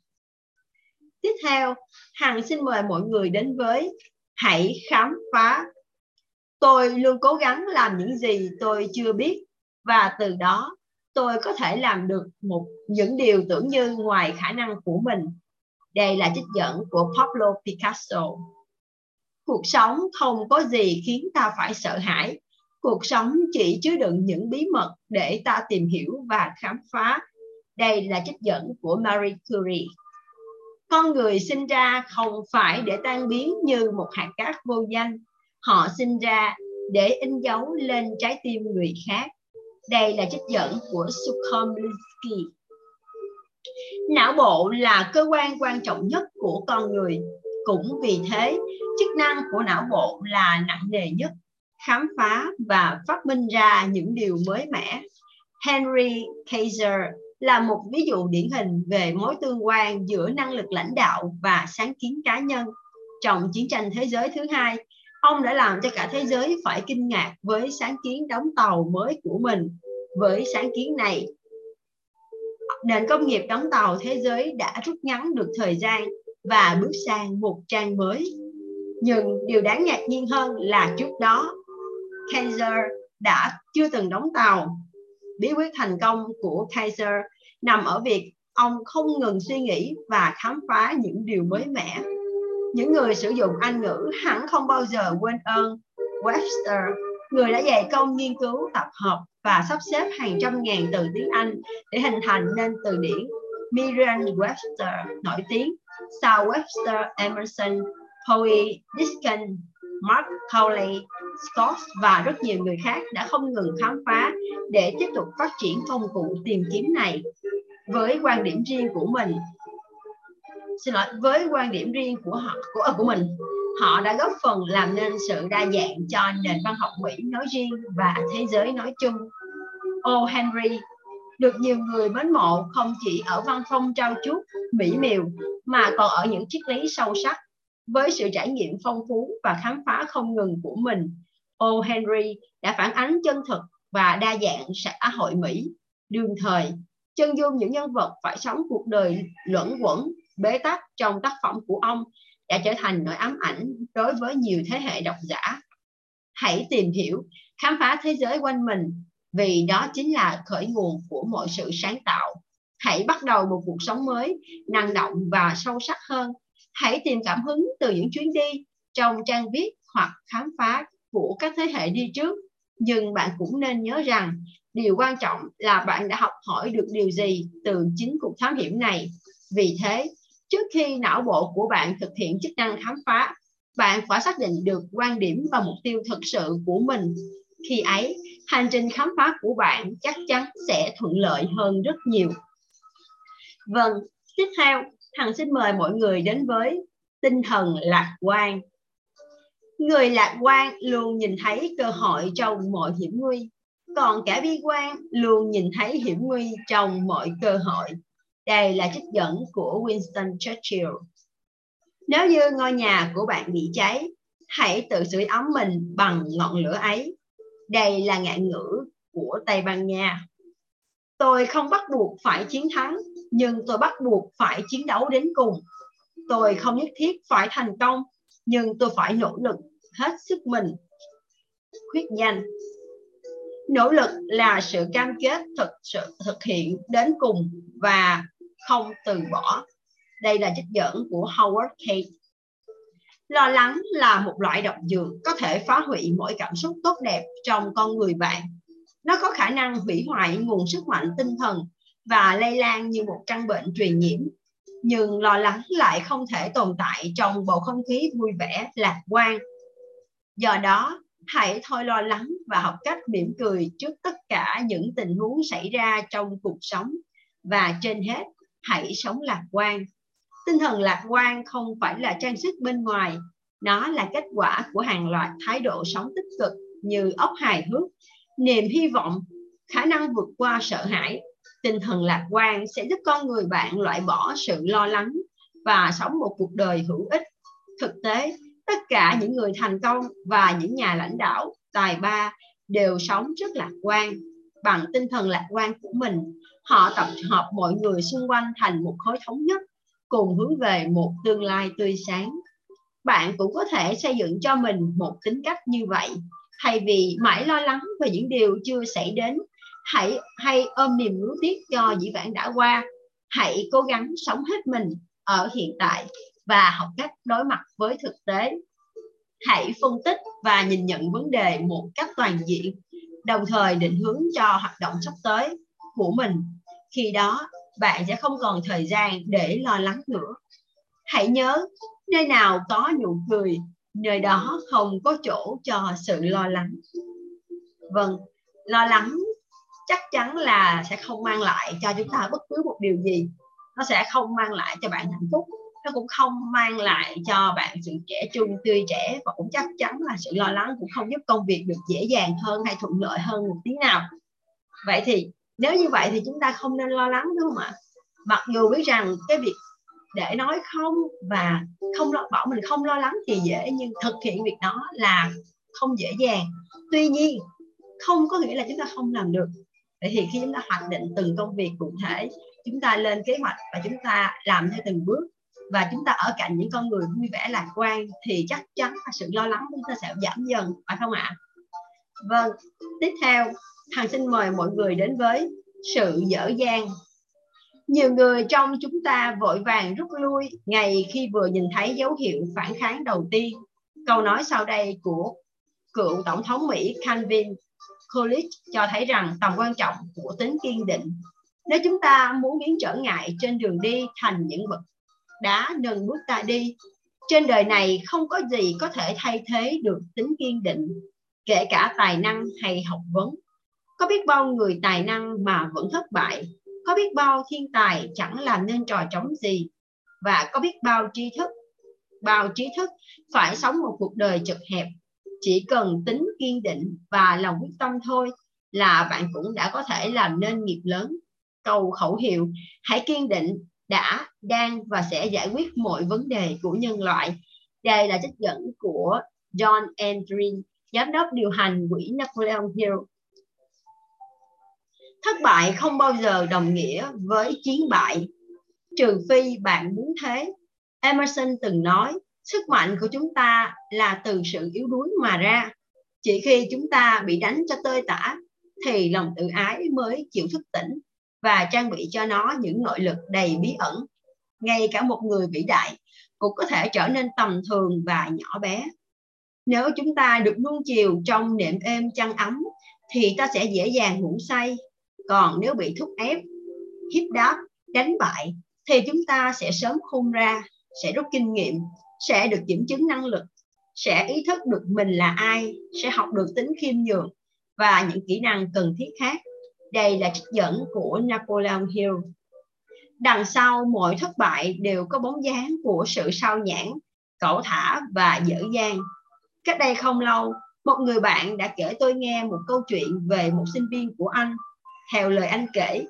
Tiếp theo, Hằng xin mời mọi người đến với hãy khám phá. Tôi luôn cố gắng làm những gì tôi chưa biết và từ đó tôi có thể làm được một những điều tưởng như ngoài khả năng của mình đây là trích dẫn của Pablo Picasso. Cuộc sống không có gì khiến ta phải sợ hãi. Cuộc sống chỉ chứa đựng những bí mật để ta tìm hiểu và khám phá. Đây là trích dẫn của Marie Curie. Con người sinh ra không phải để tan biến như một hạt cát vô danh. Họ sinh ra để in dấu lên trái tim người khác. Đây là trích dẫn của Sukhomlinsky não bộ là cơ quan quan trọng nhất của con người cũng vì thế chức năng của não bộ là nặng nề nhất khám phá và phát minh ra những điều mới mẻ Henry Kaiser là một ví dụ điển hình về mối tương quan giữa năng lực lãnh đạo và sáng kiến cá nhân. Trong chiến tranh thế giới thứ hai, ông đã làm cho cả thế giới phải kinh ngạc với sáng kiến đóng tàu mới của mình. Với sáng kiến này, nền công nghiệp đóng tàu thế giới đã rút ngắn được thời gian và bước sang một trang mới. Nhưng điều đáng ngạc nhiên hơn là trước đó, Kaiser đã chưa từng đóng tàu bí quyết thành công của Kaiser nằm ở việc ông không ngừng suy nghĩ và khám phá những điều mới mẻ. Những người sử dụng Anh ngữ hẳn không bao giờ quên ơn Webster, người đã dày công nghiên cứu, tập hợp và sắp xếp hàng trăm ngàn từ tiếng Anh để hình thành nên từ điển Merriam-Webster nổi tiếng sau Webster, Emerson, Poe, Dickens, Mark Cowley, Scott và rất nhiều người khác đã không ngừng khám phá để tiếp tục phát triển công cụ tìm kiếm này với quan điểm riêng của mình. Xin lỗi với quan điểm riêng của họ của của mình họ đã góp phần làm nên sự đa dạng cho nền văn học Mỹ nói riêng và thế giới nói chung. O. Henry được nhiều người mến mộ không chỉ ở văn phong trao chuốt, mỹ miều mà còn ở những triết lý sâu sắc với sự trải nghiệm phong phú và khám phá không ngừng của mình, O. Henry đã phản ánh chân thực và đa dạng xã hội Mỹ. Đương thời, chân dung những nhân vật phải sống cuộc đời luẩn quẩn, bế tắc trong tác phẩm của ông đã trở thành nỗi ám ảnh đối với nhiều thế hệ độc giả. Hãy tìm hiểu, khám phá thế giới quanh mình, vì đó chính là khởi nguồn của mọi sự sáng tạo. Hãy bắt đầu một cuộc sống mới, năng động và sâu sắc hơn Hãy tìm cảm hứng từ những chuyến đi trong trang viết hoặc khám phá của các thế hệ đi trước. Nhưng bạn cũng nên nhớ rằng điều quan trọng là bạn đã học hỏi được điều gì từ chính cuộc thám hiểm này. Vì thế, trước khi não bộ của bạn thực hiện chức năng khám phá, bạn phải xác định được quan điểm và mục tiêu thực sự của mình. Khi ấy, hành trình khám phá của bạn chắc chắn sẽ thuận lợi hơn rất nhiều. Vâng, tiếp theo Hằng xin mời mọi người đến với tinh thần lạc quan. Người lạc quan luôn nhìn thấy cơ hội trong mọi hiểm nguy, còn kẻ bi quan luôn nhìn thấy hiểm nguy trong mọi cơ hội. Đây là trích dẫn của Winston Churchill. Nếu như ngôi nhà của bạn bị cháy, hãy tự sưởi ấm mình bằng ngọn lửa ấy. Đây là ngạn ngữ của Tây Ban Nha. Tôi không bắt buộc phải chiến thắng, nhưng tôi bắt buộc phải chiến đấu đến cùng. Tôi không nhất thiết phải thành công, nhưng tôi phải nỗ lực hết sức mình. Khuyết danh Nỗ lực là sự cam kết thực sự thực hiện đến cùng và không từ bỏ. Đây là trích dẫn của Howard Kate. Lo lắng là một loại độc dược có thể phá hủy mọi cảm xúc tốt đẹp trong con người bạn. Nó có khả năng hủy hoại nguồn sức mạnh tinh thần và lây lan như một căn bệnh truyền nhiễm nhưng lo lắng lại không thể tồn tại trong bầu không khí vui vẻ, lạc quan do đó, hãy thôi lo lắng và học cách mỉm cười trước tất cả những tình huống xảy ra trong cuộc sống và trên hết hãy sống lạc quan. Tinh thần lạc quan không phải là trang sức bên ngoài, nó là kết quả của hàng loạt thái độ sống tích cực như óc hài hước. Niềm hy vọng, khả năng vượt qua sợ hãi, tinh thần lạc quan sẽ giúp con người bạn loại bỏ sự lo lắng và sống một cuộc đời hữu ích. Thực tế, tất cả những người thành công và những nhà lãnh đạo, tài ba đều sống rất lạc quan bằng tinh thần lạc quan của mình họ tập hợp mọi người xung quanh thành một khối thống nhất, cùng hướng về một tương lai tươi sáng. Bạn cũng có thể xây dựng cho mình một tính cách như vậy. Thay vì mãi lo lắng về những điều chưa xảy đến, hãy hay ôm niềm nuối tiếc cho dĩ vãng đã qua. Hãy cố gắng sống hết mình ở hiện tại và học cách đối mặt với thực tế. Hãy phân tích và nhìn nhận vấn đề một cách toàn diện, đồng thời định hướng cho hoạt động sắp tới của mình, khi đó bạn sẽ không còn thời gian để lo lắng nữa. Hãy nhớ, nơi nào có nụ cười, nơi đó không có chỗ cho sự lo lắng. Vâng lo lắng chắc chắn là sẽ không mang lại cho chúng ta bất cứ một điều gì. Nó sẽ không mang lại cho bạn hạnh phúc, nó cũng không mang lại cho bạn sự trẻ trung, tươi trẻ và cũng chắc chắn là sự lo lắng cũng không giúp công việc được dễ dàng hơn hay thuận lợi hơn một tí nào. Vậy thì nếu như vậy thì chúng ta không nên lo lắng, đúng không ạ? Mặc dù biết rằng cái việc để nói không và không lo, bảo mình không lo lắng thì dễ, nhưng thực hiện việc đó là không dễ dàng. Tuy nhiên, không có nghĩa là chúng ta không làm được. Vậy thì khi chúng ta hoạch định từng công việc cụ thể, chúng ta lên kế hoạch và chúng ta làm theo từng bước và chúng ta ở cạnh những con người vui vẻ, lạc quan thì chắc chắn là sự lo lắng chúng ta sẽ giảm dần, phải không ạ? Vâng tiếp theo Hằng xin mời mọi người đến với sự dở dang. Nhiều người trong chúng ta vội vàng rút lui ngày khi vừa nhìn thấy dấu hiệu phản kháng đầu tiên. Câu nói sau đây của cựu tổng thống mỹ calvin coolidge cho thấy rằng tầm quan trọng của tính kiên định. Nếu chúng ta muốn biến trở ngại trên đường đi thành những bậc đá nâng bước ta đi, trên đời này không có gì có thể thay thế được tính kiên định, kể cả tài năng hay học vấn có biết bao người tài năng mà vẫn thất bại? Có biết bao thiên tài chẳng làm nên trò trống gì? Và có biết bao tri thức, bao trí thức phải sống một cuộc đời chật hẹp? Chỉ cần tính kiên định và lòng quyết tâm thôi là bạn cũng đã có thể làm nên nghiệp lớn. Câu khẩu hiệu, hãy kiên định đã, đang và sẽ giải quyết mọi vấn đề của nhân loại. Đây là trích dẫn của John Andrew giám đốc điều hành quỹ Napoleon Hill thất bại không bao giờ đồng nghĩa với chiến bại. Trừ phi bạn muốn thế. Emerson từng nói, sức mạnh của chúng ta là từ sự yếu đuối mà ra. Chỉ khi chúng ta bị đánh cho tơi tả, thì lòng tự ái mới chịu thức tỉnh và trang bị cho nó những nội lực đầy bí ẩn. Ngay cả một người vĩ đại cũng có thể trở nên tầm thường và nhỏ bé. Nếu chúng ta được nuông chiều trong nệm êm chăn ấm, thì ta sẽ dễ dàng ngủ say còn nếu bị thúc ép hiếp đáp, đánh bại, thì chúng ta sẽ sớm khôn ra, sẽ rút kinh nghiệm, sẽ được kiểm chứng năng lực, sẽ ý thức được mình là ai, sẽ học được tính khiêm nhường và những kỹ năng cần thiết khác. Đây là trích dẫn của Napoleon Hill. Đằng sau mọi thất bại đều có bóng dáng của sự sao nhãn cẩu thả và dở dang. Cách đây không lâu, một người bạn đã kể tôi nghe một câu chuyện về một sinh viên của anh theo lời anh kể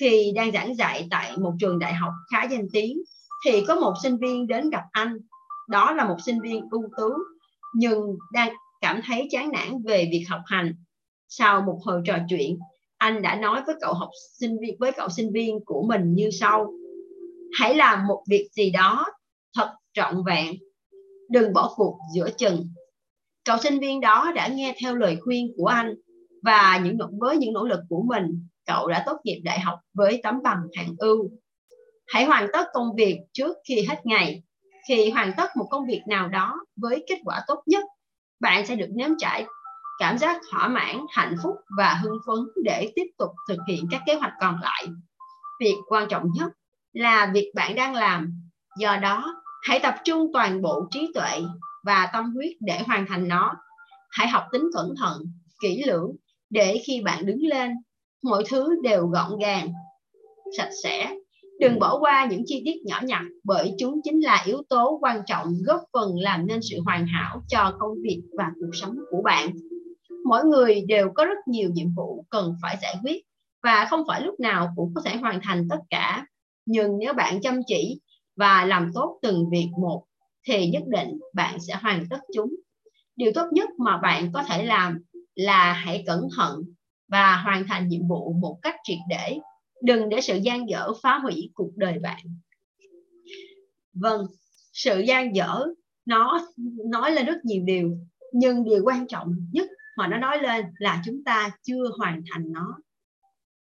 khi đang giảng dạy tại một trường đại học khá danh tiếng, thì có một sinh viên đến gặp anh. Đó là một sinh viên ưu tú, nhưng đang cảm thấy chán nản về việc học hành. Sau một hồi trò chuyện, anh đã nói với cậu học sinh viên với cậu sinh viên của mình như sau. Hãy làm một việc gì đó thật trọn vẹn, đừng bỏ cuộc giữa chừng. Cậu sinh viên đó đã nghe theo lời khuyên của anh và những với những nỗ lực của mình, cậu đã tốt nghiệp đại học với tấm bằng hạng ưu. Hãy hoàn tất công việc trước khi hết ngày. Khi hoàn tất một công việc nào đó với kết quả tốt nhất, bạn sẽ được nếm trải cảm giác thỏa mãn, hạnh phúc và hưng phấn để tiếp tục thực hiện các kế hoạch còn lại. Việc quan trọng nhất là việc bạn đang làm. Do đó, hãy tập trung toàn bộ trí tuệ và tâm huyết để hoàn thành nó. Hãy học tính cẩn thận, kỹ lưỡng để khi bạn đứng lên, mọi thứ đều gọn gàng, sạch sẽ. Đừng bỏ qua những chi tiết nhỏ nhặt, bởi chúng chính là yếu tố quan trọng góp phần làm nên sự hoàn hảo cho công việc và cuộc sống của bạn. Mỗi người đều có rất nhiều nhiệm vụ cần phải giải quyết, và không phải lúc nào cũng có thể hoàn thành tất cả. Nhưng nếu bạn chăm chỉ và làm tốt từng việc một, thì nhất định bạn sẽ hoàn tất chúng. Điều tốt nhất mà bạn có thể làm là hãy cẩn thận và hoàn thành nhiệm vụ một cách triệt để. Đừng để sự gian dở phá hủy cuộc đời bạn. Vâng sự gian dở, nó nói lên rất nhiều điều, nhưng điều quan trọng nhất mà nó nói lên là chúng ta chưa hoàn thành nó.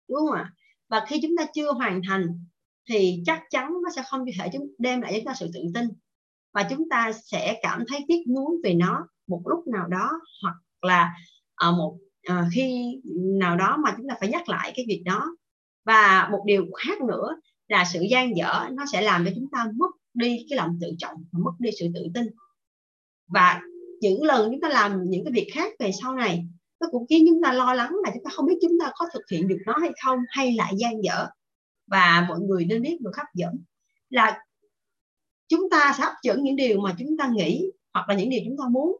Đúng không ạ? Và khi chúng ta chưa hoàn thành, thì chắc chắn nó sẽ không thể chúng, đem lại cho chúng ta sự tự tin. Và chúng ta sẽ cảm thấy tiếc nuối về nó một lúc nào đó, hoặc là ở một à, khi nào đó mà chúng ta phải nhắc lại cái việc đó. Và một điều khác nữa là sự gian dở nó sẽ làm cho chúng ta mất đi cái lòng tự trọng và mất đi sự tự tin. Và những lần chúng ta làm những cái việc khác về sau này nó cũng khiến chúng ta lo lắng là chúng ta không biết chúng ta có thực hiện được nó hay không hay lại gian dở. Và mọi người nên biết được hấp dẫn là chúng ta sẽ hấp dẫn những điều mà chúng ta nghĩ hoặc là những điều chúng ta muốn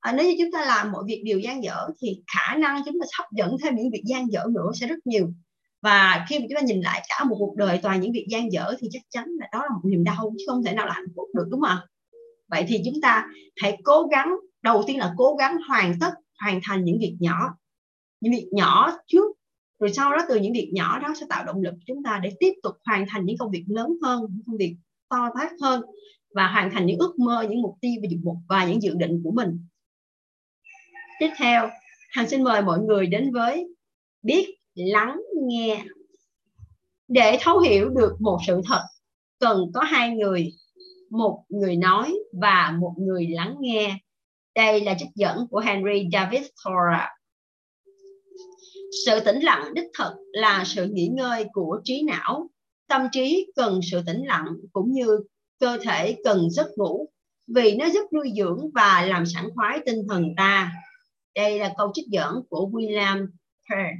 à, nếu như chúng ta làm mọi việc đều gian dở thì khả năng chúng ta hấp dẫn thêm những việc gian dở nữa sẽ rất nhiều. Và khi mà chúng ta nhìn lại cả một cuộc đời toàn những việc gian dở thì chắc chắn là đó là một niềm đau chứ không thể nào là hạnh phúc được đúng không ạ? Vậy thì chúng ta hãy cố gắng đầu tiên là cố gắng hoàn tất hoàn thành những việc nhỏ những việc nhỏ trước rồi sau đó từ những việc nhỏ đó sẽ tạo động lực cho chúng ta để tiếp tục hoàn thành những công việc lớn hơn những công việc to tát hơn và hoàn thành những ước mơ những mục tiêu và những mục và những dự định của mình tiếp theo, hằng xin mời mọi người đến với biết, lắng, nghe. Để thấu hiểu được một sự thật, cần có hai người, một người nói và một người lắng nghe. Đây là trích dẫn của Henry David Thoreau. Sự tĩnh lặng đích thực là sự nghỉ ngơi của trí não. Tâm trí cần sự tĩnh lặng cũng như cơ thể cần giấc ngủ vì nó giúp nuôi dưỡng và làm sảng khoái tinh thần ta đây là câu trích dẫn của William Kerr.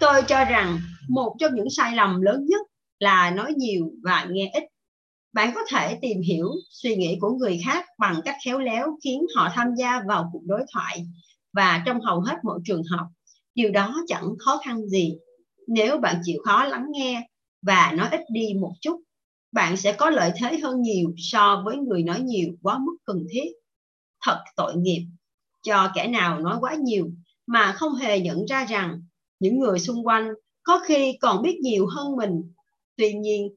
tôi cho rằng một trong những sai lầm lớn nhất là nói nhiều và nghe ít. Bạn có thể tìm hiểu suy nghĩ của người khác bằng cách khéo léo khiến họ tham gia vào cuộc đối thoại. Và trong hầu hết mọi trường hợp, điều đó chẳng khó khăn gì. Nếu bạn chịu khó lắng nghe và nói ít đi một chút, bạn sẽ có lợi thế hơn nhiều so với người nói nhiều quá mức cần thiết. Thật tội nghiệp cho kẻ nào nói quá nhiều mà không hề nhận ra rằng những người xung quanh có khi còn biết nhiều hơn mình tuy nhiên,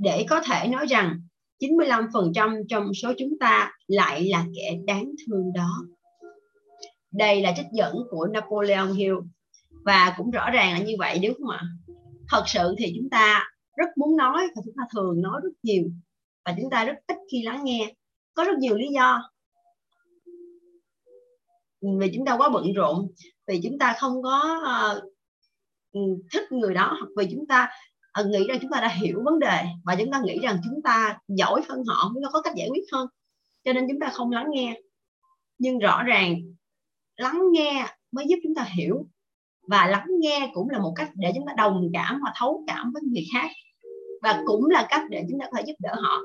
để có thể nói rằng 95% trong số chúng ta lại là kẻ đáng thương đó. Đây là trích dẫn của Napoleon Hill và cũng rõ ràng là như vậy đúng không ạ? Thật sự thì chúng ta rất muốn nói và chúng ta thường nói rất nhiều và chúng ta rất ít khi lắng nghe. Có rất nhiều lý do. Vì chúng ta quá bận rộn, vì chúng ta không có uh, thích người đó hoặc vì chúng ta uh, nghĩ rằng chúng ta đã hiểu vấn đề và chúng ta nghĩ rằng chúng ta giỏi hơn họ chúng ta có cách giải quyết hơn cho nên chúng ta không lắng nghe nhưng rõ ràng lắng nghe mới giúp chúng ta hiểu và lắng nghe cũng là một cách để chúng ta đồng cảm và thấu cảm với người khác và cũng là cách để chúng ta có thể giúp đỡ họ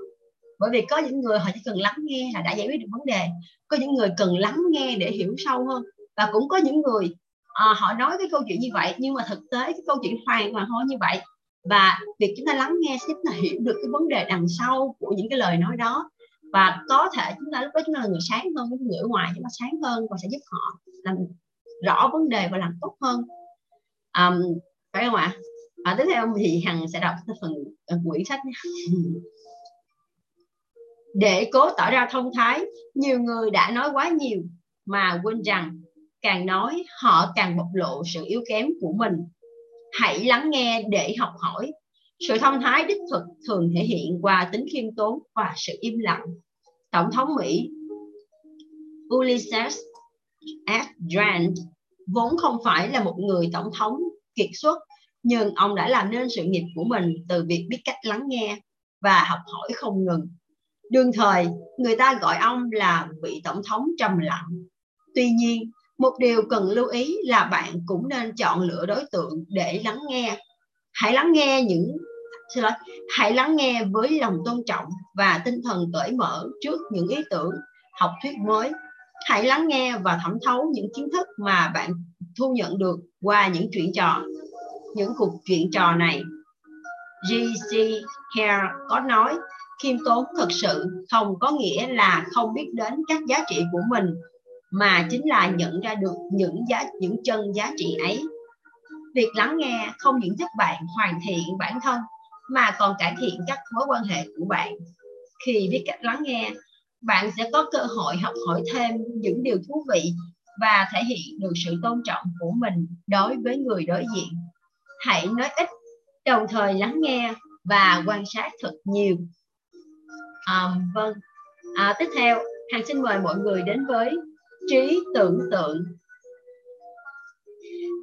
bởi vì có những người họ chỉ cần lắng nghe là đã giải quyết được vấn đề. Có những người cần lắng nghe để hiểu sâu hơn. Và cũng có những người à, họ nói cái câu chuyện như vậy nhưng mà thực tế cái câu chuyện hoàn toàn thôi như vậy. Và việc chúng ta lắng nghe sẽ giúp hiểu được cái vấn đề đằng sau của những cái lời nói đó. Và có thể chúng ta lúc đó chúng ta là người sáng hơn những người ở ngoài chúng ta sáng hơn và sẽ giúp họ làm rõ vấn đề và làm tốt hơn. Um, phải không ạ? À, tiếp theo thì hằng sẽ đọc phần ờ, quyển sách nhé để cố tỏ ra thông thái, nhiều người đã nói quá nhiều mà quên rằng càng nói họ càng bộc lộ sự yếu kém của mình. Hãy lắng nghe để học hỏi. Sự thông thái đích thực thường thể hiện qua tính khiêm tốn và sự im lặng. Tổng thống mỹ ulysses S. Grant vốn không phải là một người tổng thống kiệt xuất, nhưng ông đã làm nên sự nghiệp của mình từ việc biết cách lắng nghe và học hỏi không ngừng đương thời, người ta gọi ông là vị tổng thống trầm lặng. Tuy nhiên, một điều cần lưu ý là bạn cũng nên chọn lựa đối tượng để lắng nghe. Hãy lắng nghe những, xin lỗi, hãy lắng nghe với lòng tôn trọng và tinh thần cởi mở trước những ý tưởng, học thuyết mới. Hãy lắng nghe và thẩm thấu những kiến thức mà bạn thu nhận được qua những chuyện trò, những cuộc chuyện trò này. G.C. Hare có nói khiêm tốn thực sự không có nghĩa là không biết đến các giá trị của mình, mà chính là nhận ra được những giá, những chân giá trị ấy. Việc lắng nghe không những giúp bạn hoàn thiện bản thân, mà còn cải thiện các mối quan hệ của bạn. Khi biết cách lắng nghe, bạn sẽ có cơ hội học hỏi thêm những điều thú vị và thể hiện được sự tôn trọng của mình đối với người đối diện. Hãy nói ít, đồng thời lắng nghe và quan sát thật nhiều à, vâng. À, tiếp theo hàng xin mời mọi người đến với trí tưởng tượng.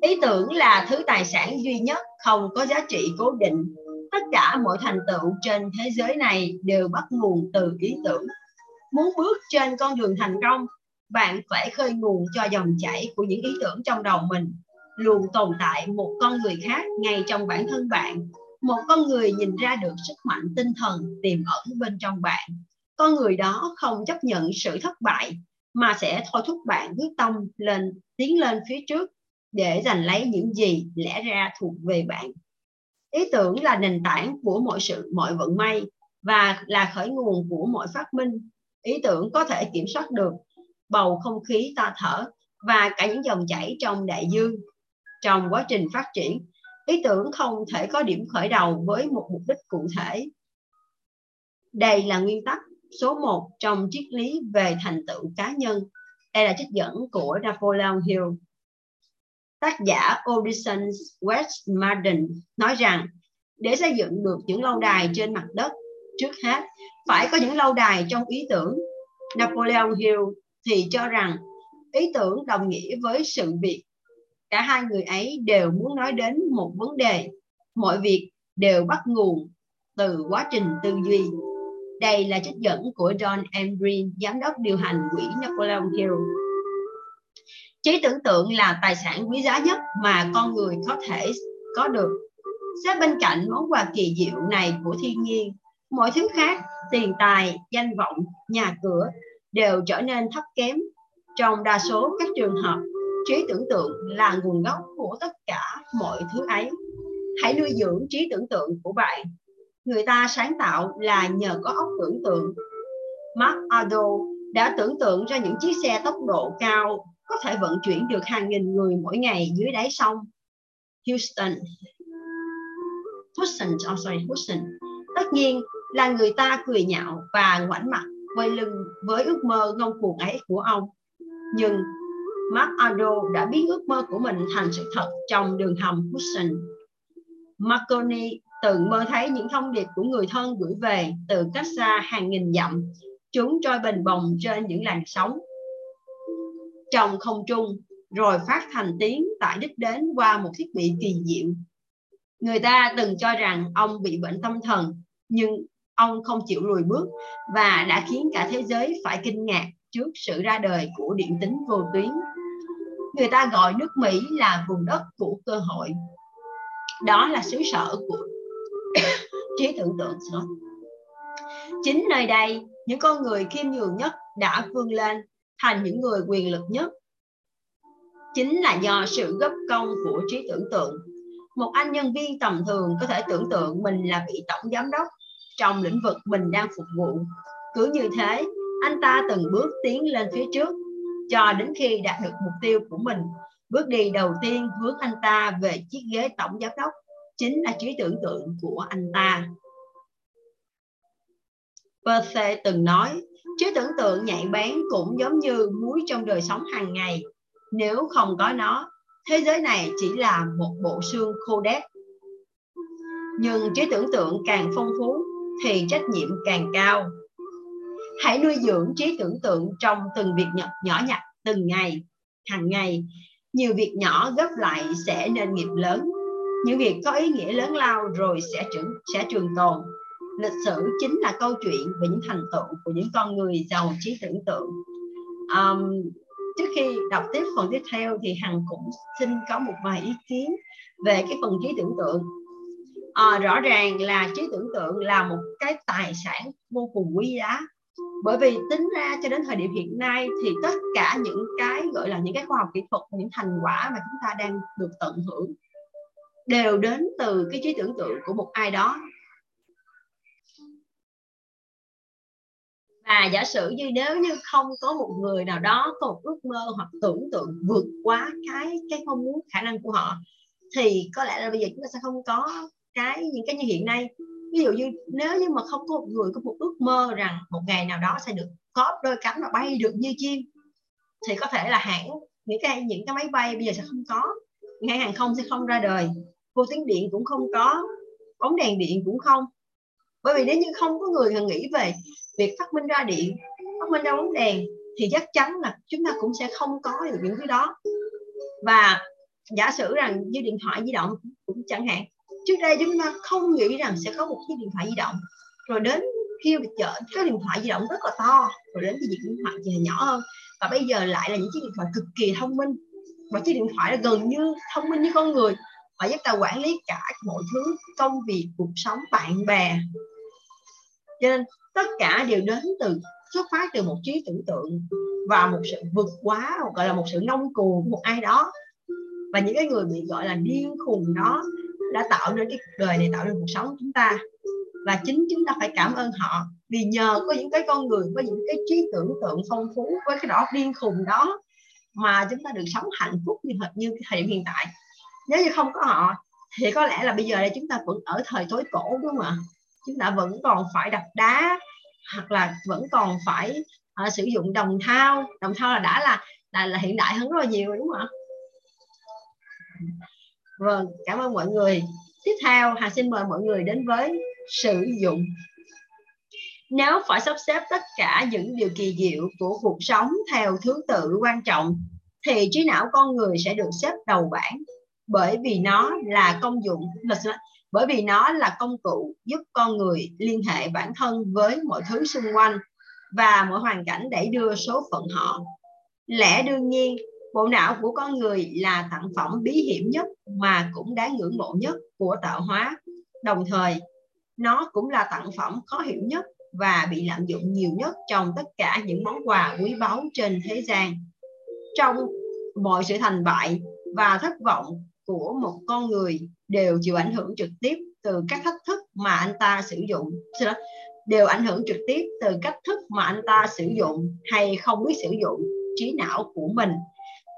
Ý tưởng là thứ tài sản duy nhất không có giá trị cố định. Tất cả mọi thành tựu trên thế giới này đều bắt nguồn từ ý tưởng. Muốn bước trên con đường thành công bạn phải khơi nguồn cho dòng chảy của những ý tưởng trong đầu mình luôn tồn tại một con người khác ngay trong bản thân bạn một con người nhìn ra được sức mạnh tinh thần tiềm ẩn bên trong bạn. Con người đó không chấp nhận sự thất bại, mà sẽ thôi thúc bạn quyết tâm lên, tiến lên phía trước để giành lấy những gì lẽ ra thuộc về bạn. Ý tưởng là nền tảng của mọi sự, mọi vận may, và là khởi nguồn của mọi phát minh. Ý tưởng có thể kiểm soát được bầu không khí ta thở và cả những dòng chảy trong đại dương trong quá trình phát triển ý tưởng không thể có điểm khởi đầu với một mục đích cụ thể. Đây là nguyên tắc số 1 trong triết lý về thành tựu cá nhân. Đây là trích dẫn của Napoleon Hill. Tác giả Odison West Marden nói rằng, để xây dựng được những lâu đài trên mặt đất, trước hết phải có những lâu đài trong ý tưởng. Napoleon Hill thì cho rằng ý tưởng đồng nghĩa với sự việc cả hai người ấy đều muốn nói đến một vấn đề mọi việc đều bắt nguồn từ quá trình tư duy đây là trích dẫn của John M. Green, giám đốc điều hành quỹ Napoleon Hill. Trí tưởng tượng là tài sản quý giá nhất mà con người có thể có được. Xét bên cạnh món quà kỳ diệu này của thiên nhiên, mọi thứ khác, tiền tài, danh vọng, nhà cửa đều trở nên thấp kém. Trong đa số các trường hợp, trí tưởng tượng là nguồn gốc của tất cả mọi thứ ấy. Hãy nuôi dưỡng trí tưởng tượng của bạn. Người ta sáng tạo là nhờ có óc tưởng tượng. Mark Ado đã tưởng tượng ra những chiếc xe tốc độ cao có thể vận chuyển được hàng nghìn người mỗi ngày dưới đáy sông. Houston. Houston, oh sorry, Houston. Tất nhiên là người ta cười nhạo và ngoảnh mặt quay lưng với ước mơ ngông cuồng ấy của ông. Nhưng Mark Ardo đã biến ước mơ của mình thành sự thật trong đường hầm Hudson. Marconi từng mơ thấy những thông điệp của người thân gửi về từ cách xa hàng nghìn dặm. Chúng trôi bình bồng trên những làn sóng trong không trung rồi phát thành tiếng tại đích đến qua một thiết bị kỳ diệu. Người ta từng cho rằng ông bị bệnh tâm thần, nhưng ông không chịu lùi bước và đã khiến cả thế giới phải kinh ngạc trước sự ra đời của điện tính vô tuyến. Người ta gọi nước Mỹ là vùng đất của cơ hội. Đó là xứ sở của trí tưởng tượng. Chính nơi đây, những con người khiêm nhường nhất đã vươn lên thành những người quyền lực nhất. Chính là do sự gấp công của trí tưởng tượng. Một anh nhân viên tầm thường có thể tưởng tượng mình là vị tổng giám đốc trong lĩnh vực mình đang phục vụ. Cứ như thế, anh ta từng bước tiến lên phía trước cho đến khi đạt được mục tiêu của mình. Bước đi đầu tiên hướng anh ta về chiếc ghế tổng giám đốc chính là trí tưởng tượng của anh ta. Perse từng nói, trí tưởng tượng nhạy bén cũng giống như muối trong đời sống hàng ngày. Nếu không có nó, thế giới này chỉ là một bộ xương khô đét. Nhưng trí tưởng tượng càng phong phú thì trách nhiệm càng cao. Hãy nuôi dưỡng trí tưởng tượng trong từng việc nhỏ, nhỏ nhặt từng ngày, hàng ngày. Nhiều việc nhỏ gấp lại sẽ nên nghiệp lớn. Những việc có ý nghĩa lớn lao rồi sẽ trưởng sẽ trường tồn. Lịch sử chính là câu chuyện về những thành tựu của những con người giàu trí tưởng tượng. Um, trước khi đọc tiếp phần tiếp theo thì hằng cũng xin có một vài ý kiến về cái phần trí tưởng tượng à, rõ ràng là trí tưởng tượng là một cái tài sản vô cùng quý giá bởi vì tính ra cho đến thời điểm hiện nay thì tất cả những cái gọi là những cái khoa học kỹ thuật những thành quả mà chúng ta đang được tận hưởng đều đến từ cái trí tưởng tượng của một ai đó. Và giả sử như nếu như không có một người nào đó có một ước mơ hoặc tưởng tượng vượt quá cái cái mong muốn, khả năng của họ, thì có lẽ là bây giờ chúng ta sẽ không có cái, những cái như hiện nay ví dụ như nếu như mà không có một người, có một ước mơ rằng một ngày nào đó sẽ được có đôi cánh và bay được như chim, thì có thể là hãng những cái những cái máy bay bây giờ sẽ không có. Ngay hàng không sẽ không ra đời. Vô tuyến điện cũng không có. Bóng đèn điện cũng không. Bởi vì nếu như không có người nghĩ về việc phát minh ra điện, phát minh ra bóng đèn, thì chắc chắn là chúng ta cũng sẽ không có được những thứ đó. Và giả sử rằng như điện thoại di động cũng chẳng hạn trước đây chúng ta không nghĩ rằng sẽ có một chiếc điện thoại di động. Rồi đến khi chợ cái điện thoại di động rất là to, rồi đến cái điện thoại thì nhỏ hơn. Và bây giờ lại là những chiếc điện thoại cực kỳ thông minh. Và chiếc điện thoại là gần như thông minh như con người. Và giúp ta quản lý cả mọi thứ, công việc, cuộc sống, bạn bè. Cho nên tất cả đều đến từ, xuất phát từ một trí tưởng tượng và một sự vượt quá, gọi là một sự ngông cuồng của một ai đó. Và những cái người bị gọi là điên khùng đó đã tạo nên cái cuộc đời này tạo nên cuộc sống của chúng ta. Và chính chúng ta phải cảm ơn họ vì nhờ có những cái con người có những cái trí tưởng tượng phong phú với cái đó điên khùng đó mà chúng ta được sống hạnh phúc như thật như thời điểm hiện tại. Nếu như không có họ thì có lẽ là bây giờ đây chúng ta vẫn ở thời tối cổ đúng không ạ? Chúng ta vẫn còn phải đập đá hoặc là vẫn còn phải uh, sử dụng đồng thau. Đồng thau là đã là là, là hiện đại hơn rất là nhiều đúng không ạ? Vâng cảm ơn mọi người. Tiếp theo, hà xin mời mọi người đến với sử dụng. Nếu phải sắp xếp tất cả những điều kỳ diệu của cuộc sống theo thứ tự quan trọng, thì trí não con người sẽ được xếp đầu bảng bởi vì nó là công dụng bởi vì nó là công cụ giúp con người liên hệ bản thân với mọi thứ xung quanh và mọi hoàn cảnh để đưa số phận họ. Lẽ đương nhiên bộ não của con người là tặng phẩm bí hiểm nhất mà cũng đáng ngưỡng mộ nhất của tạo hóa. Đồng thời, nó cũng là tặng phẩm khó hiểu nhất và bị lạm dụng nhiều nhất trong tất cả những món quà quý báu trên thế gian. Trong mọi sự thành bại và thất vọng của một con người đều chịu ảnh hưởng trực tiếp từ các thách thức mà anh ta sử dụng. Đều ảnh hưởng trực tiếp từ cách thức mà anh ta sử dụng hay không biết sử dụng trí não của mình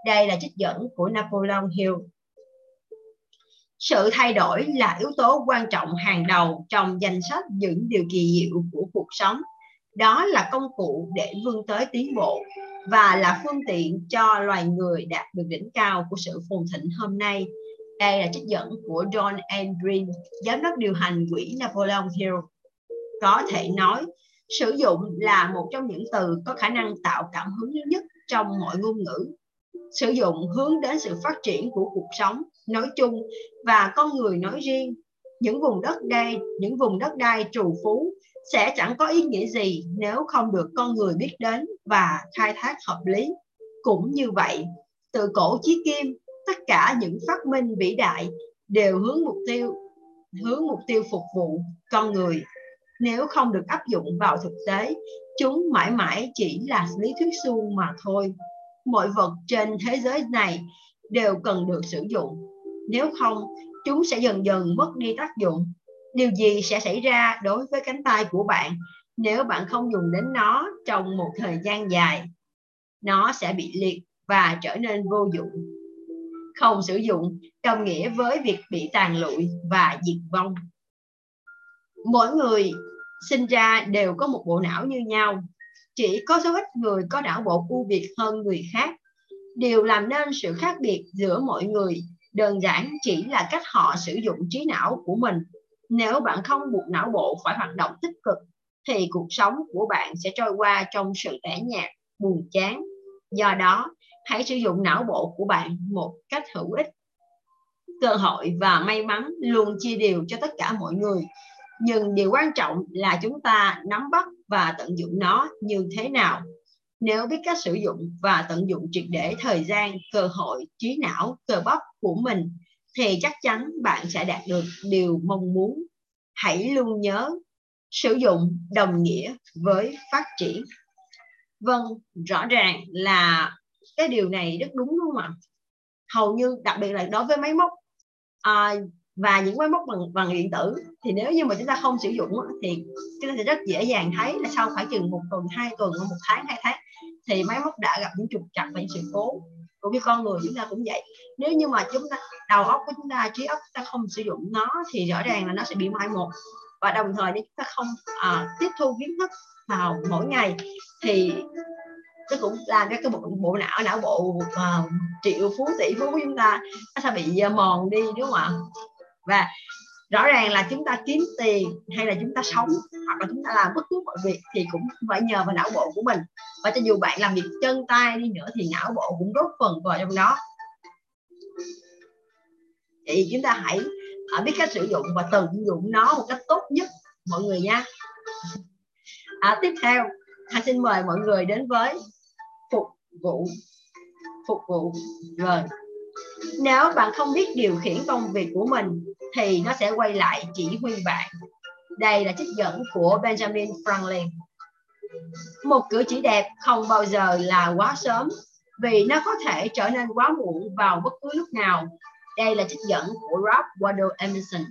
đây là trích dẫn của Napoleon Hill sự thay đổi là yếu tố quan trọng hàng đầu trong danh sách những điều kỳ diệu của cuộc sống đó là công cụ để vươn tới tiến bộ và là phương tiện cho loài người đạt được đỉnh cao của sự phồn thịnh hôm nay đây là trích dẫn của John Andrew, giám đốc điều hành quỹ Napoleon Hill. Có thể nói, sử dụng là một trong những từ có khả năng tạo cảm hứng nhất trong mọi ngôn ngữ. Sử dụng hướng đến sự phát triển của cuộc sống nói chung và con người nói riêng. Những vùng đất đai, những vùng đất đai trù phú sẽ chẳng có ý nghĩa gì nếu không được con người biết đến và khai thác hợp lý. Cũng như vậy, từ cổ chí kim, tất cả những phát minh vĩ đại đều hướng mục tiêu hướng mục tiêu phục vụ con người nếu không được áp dụng vào thực tế chúng mãi mãi chỉ là lý thuyết suông mà thôi mọi vật trên thế giới này đều cần được sử dụng. Nếu không, chúng sẽ dần dần mất đi tác dụng. Điều gì sẽ xảy ra đối với cánh tay của bạn nếu bạn không dùng đến nó trong một thời gian dài? Nó sẽ bị liệt và trở nên vô dụng. Không sử dụng đồng nghĩa với việc bị tàn lụi và diệt vong. Mỗi người sinh ra đều có một bộ não như nhau chỉ có số ít người có não bộ ưu việt hơn người khác. Điều làm nên sự khác biệt giữa mọi người đơn giản chỉ là cách họ sử dụng trí não của mình. Nếu bạn không buộc não bộ phải hoạt động tích cực, thì cuộc sống của bạn sẽ trôi qua trong sự tẻ nhạt, buồn chán. Do đó, hãy sử dụng não bộ của bạn một cách hữu ích, cơ hội và may mắn luôn chia đều cho tất cả mọi người nhưng điều quan trọng là chúng ta nắm bắt và tận dụng nó như thế nào. Nếu biết cách sử dụng và tận dụng triệt để thời gian cơ hội trí não cơ bắp của mình thì chắc chắn bạn sẽ đạt được điều mong muốn. Hãy luôn nhớ sử dụng đồng nghĩa với phát triển. Vâng rõ ràng là cái điều này rất đúng luôn mà hầu như đặc biệt là đối với máy móc à, và những máy móc bằng bằng điện tử. Thì nếu như mà chúng ta không sử dụng thì chúng ta sẽ rất dễ dàng thấy là sau khoảng chừng một tuần hai tuần hoặc một tháng hai tháng thì máy móc đã gặp những trục trặc và những sự cố. Cũng như con người chúng ta cũng vậy. Nếu như mà chúng ta đầu óc của chúng ta trí óc chúng ta không sử dụng nó thì rõ ràng là nó sẽ bị mai một. Và đồng thời nếu chúng ta không à, tiếp thu kiến thức vào mỗi ngày thì nó cũng làm cho cái bộ, bộ não não bộ uh, triệu phú tỷ phú của chúng ta nó sẽ bị uh, mòn đi đúng không ạ? Và rõ ràng là chúng ta kiếm tiền hay là chúng ta sống hoặc là chúng ta làm bất cứ mọi việc thì cũng phải nhờ vào não bộ của mình. Và cho dù bạn làm việc chân tay đi nữa thì não bộ cũng góp phần vào trong đó. Thì chúng ta hãy biết cách sử dụng và tận dụng nó một cách tốt nhất mọi người nha. À, tiếp theo hãy xin mời mọi người đến với phục vụ phục vụ rồi nếu bạn không biết điều khiển công việc của mình thì nó sẽ quay lại chỉ huy bạn. Đây là trích dẫn của Benjamin Franklin. Một cử chỉ đẹp không bao giờ là quá sớm, vì nó có thể trở nên quá muộn vào bất cứ lúc nào. Đây là trích dẫn của Rob Waldo Emerson.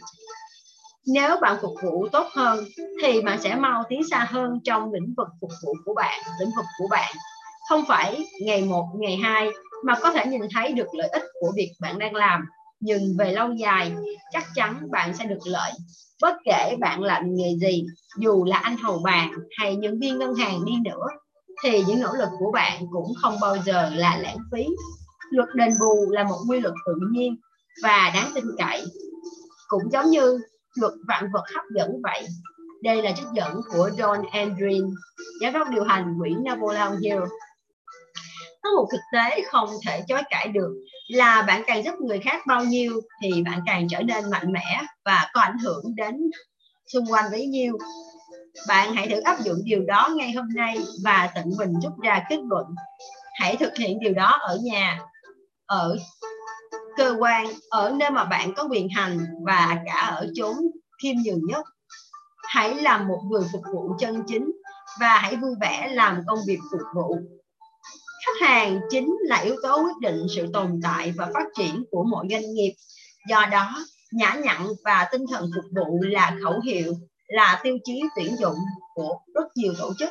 Nếu bạn phục vụ tốt hơn, thì bạn sẽ mau tiến xa hơn trong lĩnh vực phục vụ của bạn, lĩnh vực của bạn. Không phải ngày một, ngày hai mà có thể nhìn thấy được lợi ích của việc bạn đang làm nhưng về lâu dài, chắc chắn bạn sẽ được lợi. Bất kể bạn làm nghề gì, dù là anh hầu bàn hay nhân viên ngân hàng đi nữa, thì những nỗ lực của bạn cũng không bao giờ là lãng phí. Luật đền bù là một quy luật tự nhiên và đáng tin cậy. Cũng giống như luật vạn vật hấp dẫn vậy, đây là trích dẫn của John Andrin giám đốc điều hành quỹ Napoleon Hill. Có một thực tế không thể chối cãi được là bạn càng giúp người khác bao nhiêu thì bạn càng trở nên mạnh mẽ và có ảnh hưởng đến xung quanh bấy nhiêu. Bạn hãy thử áp dụng điều đó ngay hôm nay và tận mình rút ra kết luận. Hãy thực hiện điều đó ở nhà, ở cơ quan, ở nơi mà bạn có quyền hành và cả ở chốn khiêm nhường nhất. Hãy làm một người phục vụ chân chính và hãy vui vẻ làm công việc phục vụ khách hàng chính là yếu tố quyết định sự tồn tại và phát triển của mọi doanh nghiệp. Do đó, nhã nhặn và tinh thần phục vụ là khẩu hiệu, là tiêu chí tuyển dụng của rất nhiều tổ chức.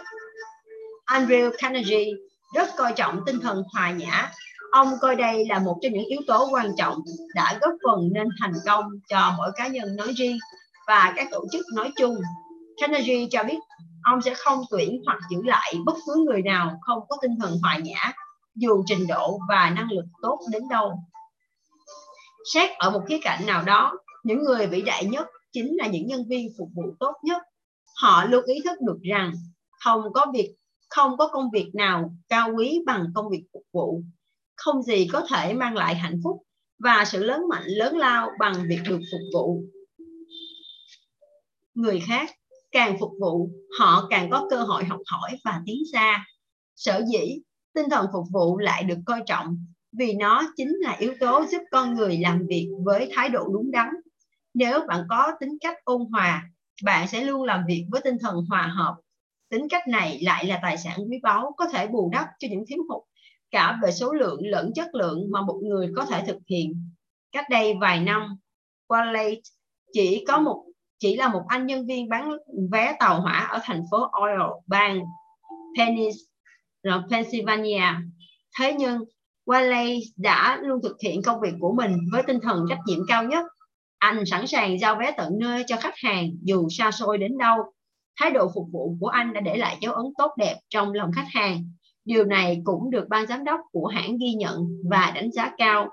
Andrew Carnegie rất coi trọng tinh thần hòa nhã. Ông coi đây là một trong những yếu tố quan trọng đã góp phần nên thành công cho mỗi cá nhân nói riêng và các tổ chức nói chung. Carnegie cho biết ông sẽ không tuyển hoặc giữ lại bất cứ người nào không có tinh thần hòa nhã, dù trình độ và năng lực tốt đến đâu. Xét ở một khía cạnh nào đó, những người vĩ đại nhất chính là những nhân viên phục vụ tốt nhất. Họ luôn ý thức được rằng không có việc, không có công việc nào cao quý bằng công việc phục vụ. Không gì có thể mang lại hạnh phúc và sự lớn mạnh, lớn lao bằng việc được phục vụ. Người khác càng phục vụ, họ càng có cơ hội học hỏi và tiến xa. Sở dĩ tinh thần phục vụ lại được coi trọng, vì nó chính là yếu tố giúp con người làm việc với thái độ đúng đắn. Nếu bạn có tính cách ôn hòa, bạn sẽ luôn làm việc với tinh thần hòa hợp. Tính cách này lại là tài sản quý báu, có thể bù đắp cho những thiếu hụt, cả về số lượng lẫn chất lượng mà một người có thể thực hiện. Cách đây vài năm Wally chỉ có một chỉ là một anh nhân viên bán vé tàu hỏa ở thành phố Oil bang Pennsylvania. Thế nhưng Wiley đã luôn thực hiện công việc của mình với tinh thần trách nhiệm cao nhất. Anh sẵn sàng giao vé tận nơi cho khách hàng dù xa xôi đến đâu. Thái độ phục vụ của anh đã để lại dấu ấn tốt đẹp trong lòng khách hàng. Điều này cũng được ban giám đốc của hãng ghi nhận và đánh giá cao.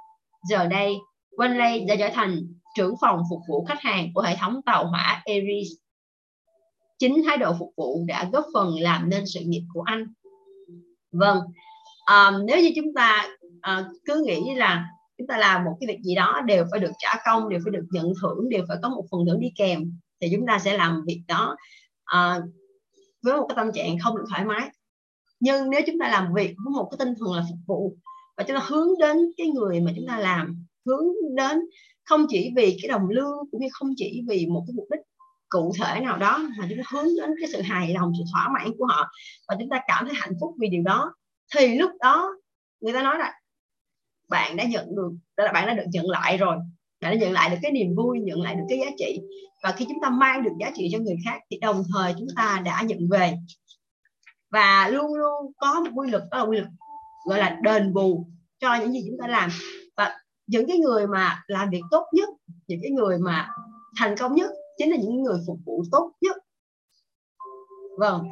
Giờ đây, Wiley đã trở thành trưởng phòng phục vụ khách hàng của hệ thống tàu hỏa Aries. Chính thái độ phục vụ đã góp phần làm nên sự nghiệp của anh. Vâng, à, nếu như chúng ta à, cứ nghĩ là chúng ta làm một cái việc gì đó đều phải được trả công, đều phải được nhận thưởng, đều phải có một phần thưởng đi kèm thì chúng ta sẽ làm việc đó à, với một cái tâm trạng không được thoải mái. Nhưng nếu chúng ta làm việc với một cái tinh thần là phục vụ và chúng ta hướng đến cái người mà chúng ta làm, hướng đến không chỉ vì cái đồng lương cũng như không chỉ vì một cái mục đích cụ thể nào đó mà chúng ta hướng đến cái sự hài lòng, sự thỏa mãn của họ. Và chúng ta cảm thấy hạnh phúc vì điều đó. Thì lúc đó, người ta nói là bạn đã nhận được là bạn đã được nhận lại rồi. Bạn đã nhận lại được cái niềm vui, nhận lại được cái giá trị. Và khi chúng ta mang được giá trị cho người khác thì đồng thời chúng ta đã nhận về. Và luôn luôn có một quy luật, đó là quy luật gọi là đền bù cho những gì chúng ta làm những cái người mà làm việc tốt nhất, những cái người mà thành công nhất chính là những người phục vụ tốt nhất. Vâng.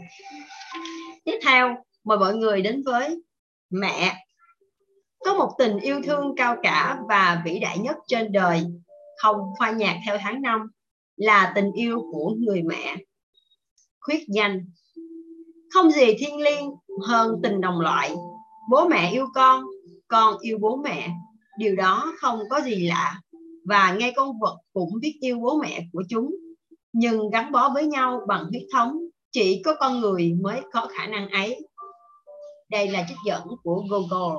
Tiếp theo, mời mọi người đến với mẹ. Có một tình yêu thương cao cả và vĩ đại nhất trên đời, không khoa nhạc theo tháng năm, là tình yêu của người mẹ. Khuyết danh. Không gì thiêng liêng hơn tình đồng loại. Bố mẹ yêu con con yêu bố mẹ điều đó không có gì lạ. Và ngay con vật cũng biết yêu bố mẹ của chúng, nhưng gắn bó với nhau bằng huyết thống, chỉ có con người mới có khả năng ấy. Đây là trích dẫn của Google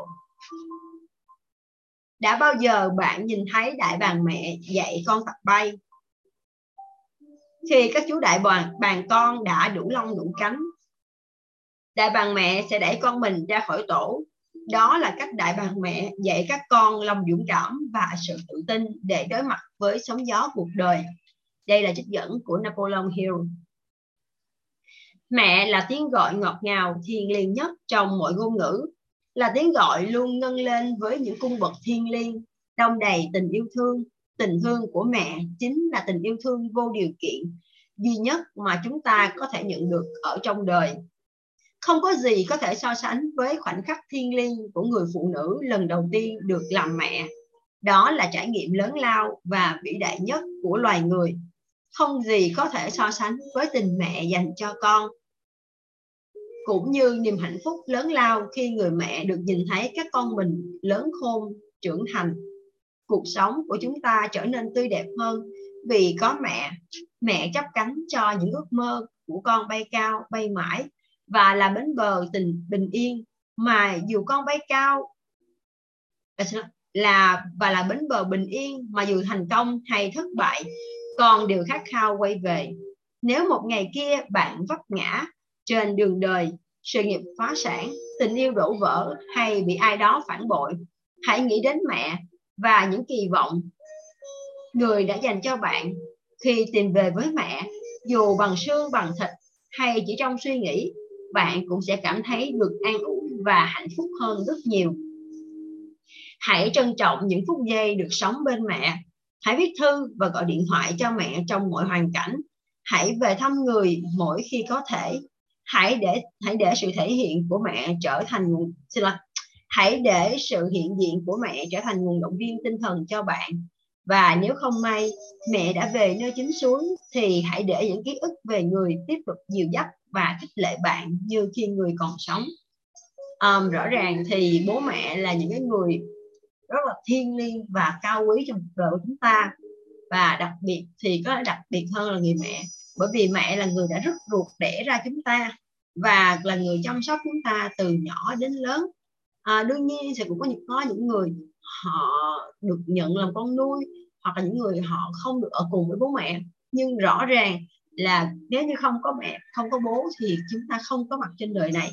đã bao giờ bạn nhìn thấy đại bàng mẹ dạy con tập bay? Khi các chú đại bàng bàn con đã đủ lông đủ cánh, đại bàng mẹ sẽ đẩy con mình ra khỏi tổ đó là cách đại bàng mẹ dạy các con lòng dũng cảm và sự tự tin để đối mặt với sóng gió cuộc đời. Đây là trích dẫn của Napoleon Hill. Mẹ là tiếng gọi ngọt ngào, thiêng liêng nhất trong mọi ngôn ngữ, là tiếng gọi luôn ngân lên với những cung bậc thiêng liêng, đông đầy tình yêu thương. Tình thương của mẹ chính là tình yêu thương vô điều kiện duy nhất mà chúng ta có thể nhận được ở trong đời không có gì có thể so sánh với khoảnh khắc thiêng liêng của người phụ nữ lần đầu tiên được làm mẹ. Đó là trải nghiệm lớn lao và vĩ đại nhất của loài người. Không gì có thể so sánh với tình mẹ dành cho con. Cũng như niềm hạnh phúc lớn lao khi người mẹ được nhìn thấy các con mình lớn khôn, trưởng thành. Cuộc sống của chúng ta trở nên tươi đẹp hơn vì có mẹ. Mẹ chấp cánh cho những ước mơ của con bay cao, bay mãi và là bến bờ tình bình yên. Mà dù con bay cao à, là, và là bến bờ bình yên, mà dù thành công hay thất bại, con đều khát khao quay về. Nếu một ngày kia bạn vấp ngã trên đường đời, sự nghiệp phá sản, tình yêu đổ vỡ hay bị ai đó phản bội, hãy nghĩ đến mẹ và những kỳ vọng người đã dành cho bạn khi tìm về với mẹ, dù bằng xương bằng thịt hay chỉ trong suy nghĩ bạn cũng sẽ cảm thấy được an ủi và hạnh phúc hơn rất nhiều. Hãy trân trọng những phút giây được sống bên mẹ. Hãy viết thư và gọi điện thoại cho mẹ trong mọi hoàn cảnh. Hãy về thăm người mỗi khi có thể. Hãy để hãy để sự thể hiện của mẹ trở thành nguồn, xin lỗi. Hãy để sự hiện diện của mẹ trở thành nguồn động viên tinh thần cho bạn. Và nếu không may mẹ đã về nơi chính suối thì hãy để những ký ức về người tiếp tục dìu dắt và khích lệ bạn như khi người còn sống. Um, rõ ràng thì bố mẹ là những cái người rất là thiêng liêng và cao quý trong cuộc đời của chúng ta. Và đặc biệt thì có đặc biệt hơn là người mẹ bởi vì mẹ là người đã rất ruột đẻ ra chúng ta và là người chăm sóc chúng ta từ nhỏ đến lớn. À, đương nhiên sẽ cũng có những có những người họ được nhận làm con nuôi hoặc là những người họ không được ở cùng với bố mẹ. Nhưng rõ ràng là nếu như không có mẹ, không có bố thì chúng ta không có mặt trên đời này.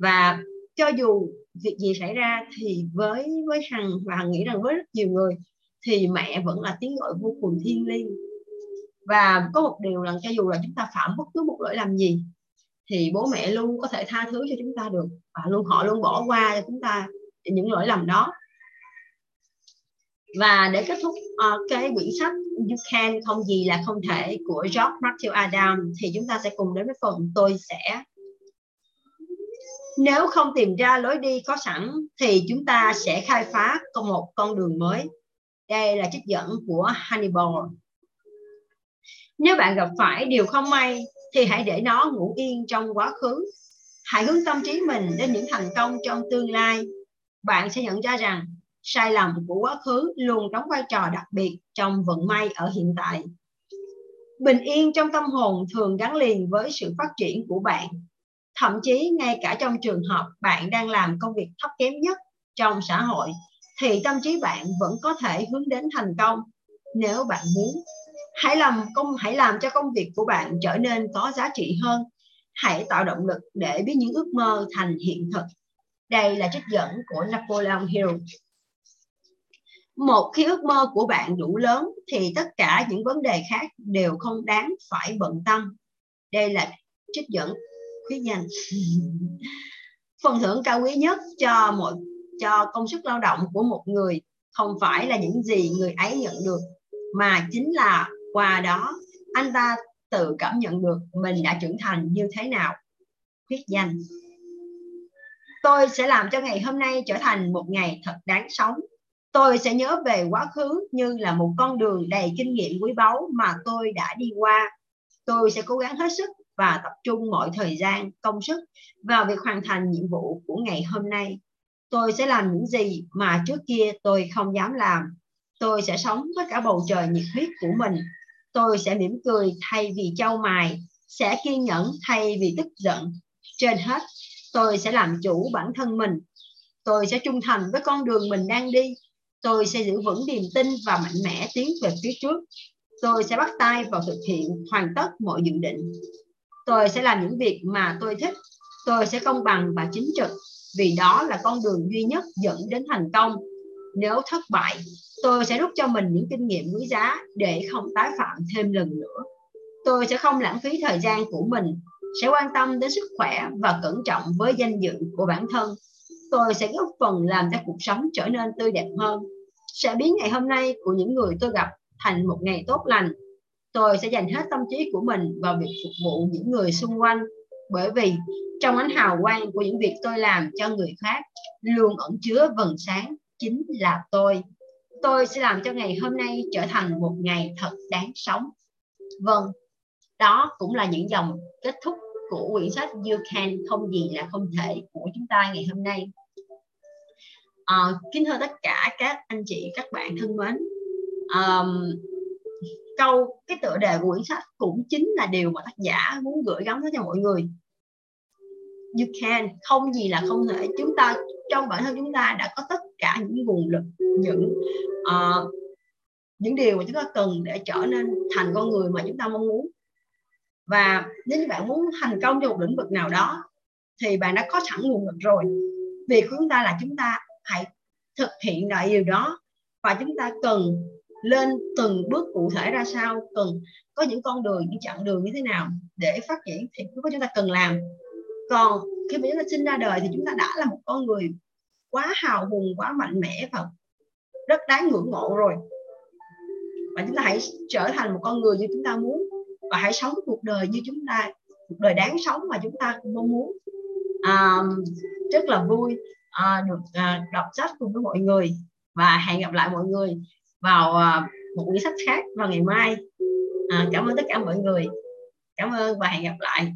Và cho dù việc gì xảy ra thì với với hằng và hằng nghĩ rằng với rất nhiều người thì mẹ vẫn là tiếng gọi vô cùng thiêng liêng. Và có một điều là cho dù là chúng ta phạm bất cứ một lỗi làm gì thì bố mẹ luôn có thể tha thứ cho chúng ta được và luôn, họ luôn bỏ qua cho chúng ta những lỗi lầm đó và để kết thúc uh, cái quyển sách You Can không gì là không thể của George Matthew Adam thì chúng ta sẽ cùng đến với phần tôi sẽ. Nếu không tìm ra lối đi có sẵn thì chúng ta sẽ khai phá một con đường mới. Đây là trích dẫn của Hannibal. Nếu bạn gặp phải điều không may thì hãy để nó ngủ yên trong quá khứ. Hãy hướng tâm trí mình đến những thành công trong tương lai. Bạn sẽ nhận ra rằng sai lầm của quá khứ luôn đóng vai trò đặc biệt trong vận may ở hiện tại. Bình yên trong tâm hồn thường gắn liền với sự phát triển của bạn. Thậm chí ngay cả trong trường hợp bạn đang làm công việc thấp kém nhất trong xã hội, thì tâm trí bạn vẫn có thể hướng đến thành công nếu bạn muốn. Hãy làm công, hãy làm cho công việc của bạn trở nên có giá trị hơn. Hãy tạo động lực để biến những ước mơ thành hiện thực. Đây là trích dẫn của Napoleon Hill một khi ước mơ của bạn đủ lớn thì tất cả những vấn đề khác đều không đáng phải bận tâm. Đây là trích dẫn khuyết danh phần thưởng cao quý nhất cho một cho công sức lao động của một người không phải là những gì người ấy nhận được, mà chính là qua đó anh ta tự cảm nhận được mình đã trưởng thành như thế nào. Quyết danh. Tôi sẽ làm cho ngày hôm nay trở thành một ngày thật đáng sống tôi sẽ nhớ về quá khứ như là một con đường đầy kinh nghiệm quý báu mà tôi đã đi qua. Tôi sẽ cố gắng hết sức và tập trung mọi thời gian, công sức vào việc hoàn thành nhiệm vụ của ngày hôm nay. Tôi sẽ làm những gì mà trước kia tôi không dám làm. Tôi sẽ sống với cả bầu trời nhiệt huyết của mình. Tôi sẽ mỉm cười thay vì trao mài sẽ kiên nhẫn thay vì tức giận. Trên hết, tôi sẽ làm chủ bản thân mình. Tôi sẽ trung thành với con đường mình đang đi tôi sẽ giữ vững niềm tin và mạnh mẽ tiến về phía trước. Tôi sẽ bắt tay vào thực hiện hoàn tất mọi dự định. Tôi sẽ làm những việc mà tôi thích. Tôi sẽ công bằng và chính trực, vì đó là con đường duy nhất dẫn đến thành công. Nếu thất bại, tôi sẽ rút cho mình những kinh nghiệm quý giá để không tái phạm thêm lần nữa. Tôi sẽ không lãng phí thời gian của mình, sẽ quan tâm đến sức khỏe và cẩn trọng với danh dự của bản thân tôi sẽ góp phần làm cho cuộc sống trở nên tươi đẹp hơn. Sẽ biến ngày hôm nay của những người tôi gặp thành một ngày tốt lành. Tôi sẽ dành hết tâm trí của mình vào việc phục vụ những người xung quanh, bởi vì trong ánh hào quang của những việc tôi làm cho người khác, luôn ẩn chứa vầng sáng chính là tôi. Tôi sẽ làm cho ngày hôm nay trở thành một ngày thật đáng sống. Vâng đó cũng là những dòng kết thúc của quyển sách You Can không gì là không thể của chúng ta ngày hôm nay. À, kính thưa tất cả các anh chị các bạn thân mến. Um, câu cái tựa đề của quyển sách cũng chính là điều mà tác giả muốn gửi gắm tới cho mọi người. You can không gì là không thể. Chúng ta trong bản thân chúng ta đã có tất cả những nguồn lực những uh, những điều mà chúng ta cần để trở nên thành con người mà chúng ta mong muốn và nếu như bạn muốn thành công trong một lĩnh vực nào đó, thì bạn đã có sẵn nguồn lực rồi. Việc của chúng ta là chúng ta hãy thực hiện lại điều đó và chúng ta cần lên từng bước cụ thể ra sao, cần có những con đường, những chặng đường như thế nào để phát triển thì chúng ta cần làm. Còn khi mà chúng ta sinh ra đời thì chúng ta đã là một con người quá hào hùng, quá mạnh mẽ và rất đáng ngưỡng mộ rồi. Và chúng ta hãy trở thành một con người như chúng ta muốn và hãy sống cuộc đời như chúng ta cuộc đời đáng sống mà chúng ta mong muốn. À, rất là vui à, được à, đọc sách cùng với mọi người và hẹn gặp lại mọi người vào à, một quyển sách khác vào ngày mai. À, cảm ơn tất cả mọi người. Cảm ơn và hẹn gặp lại.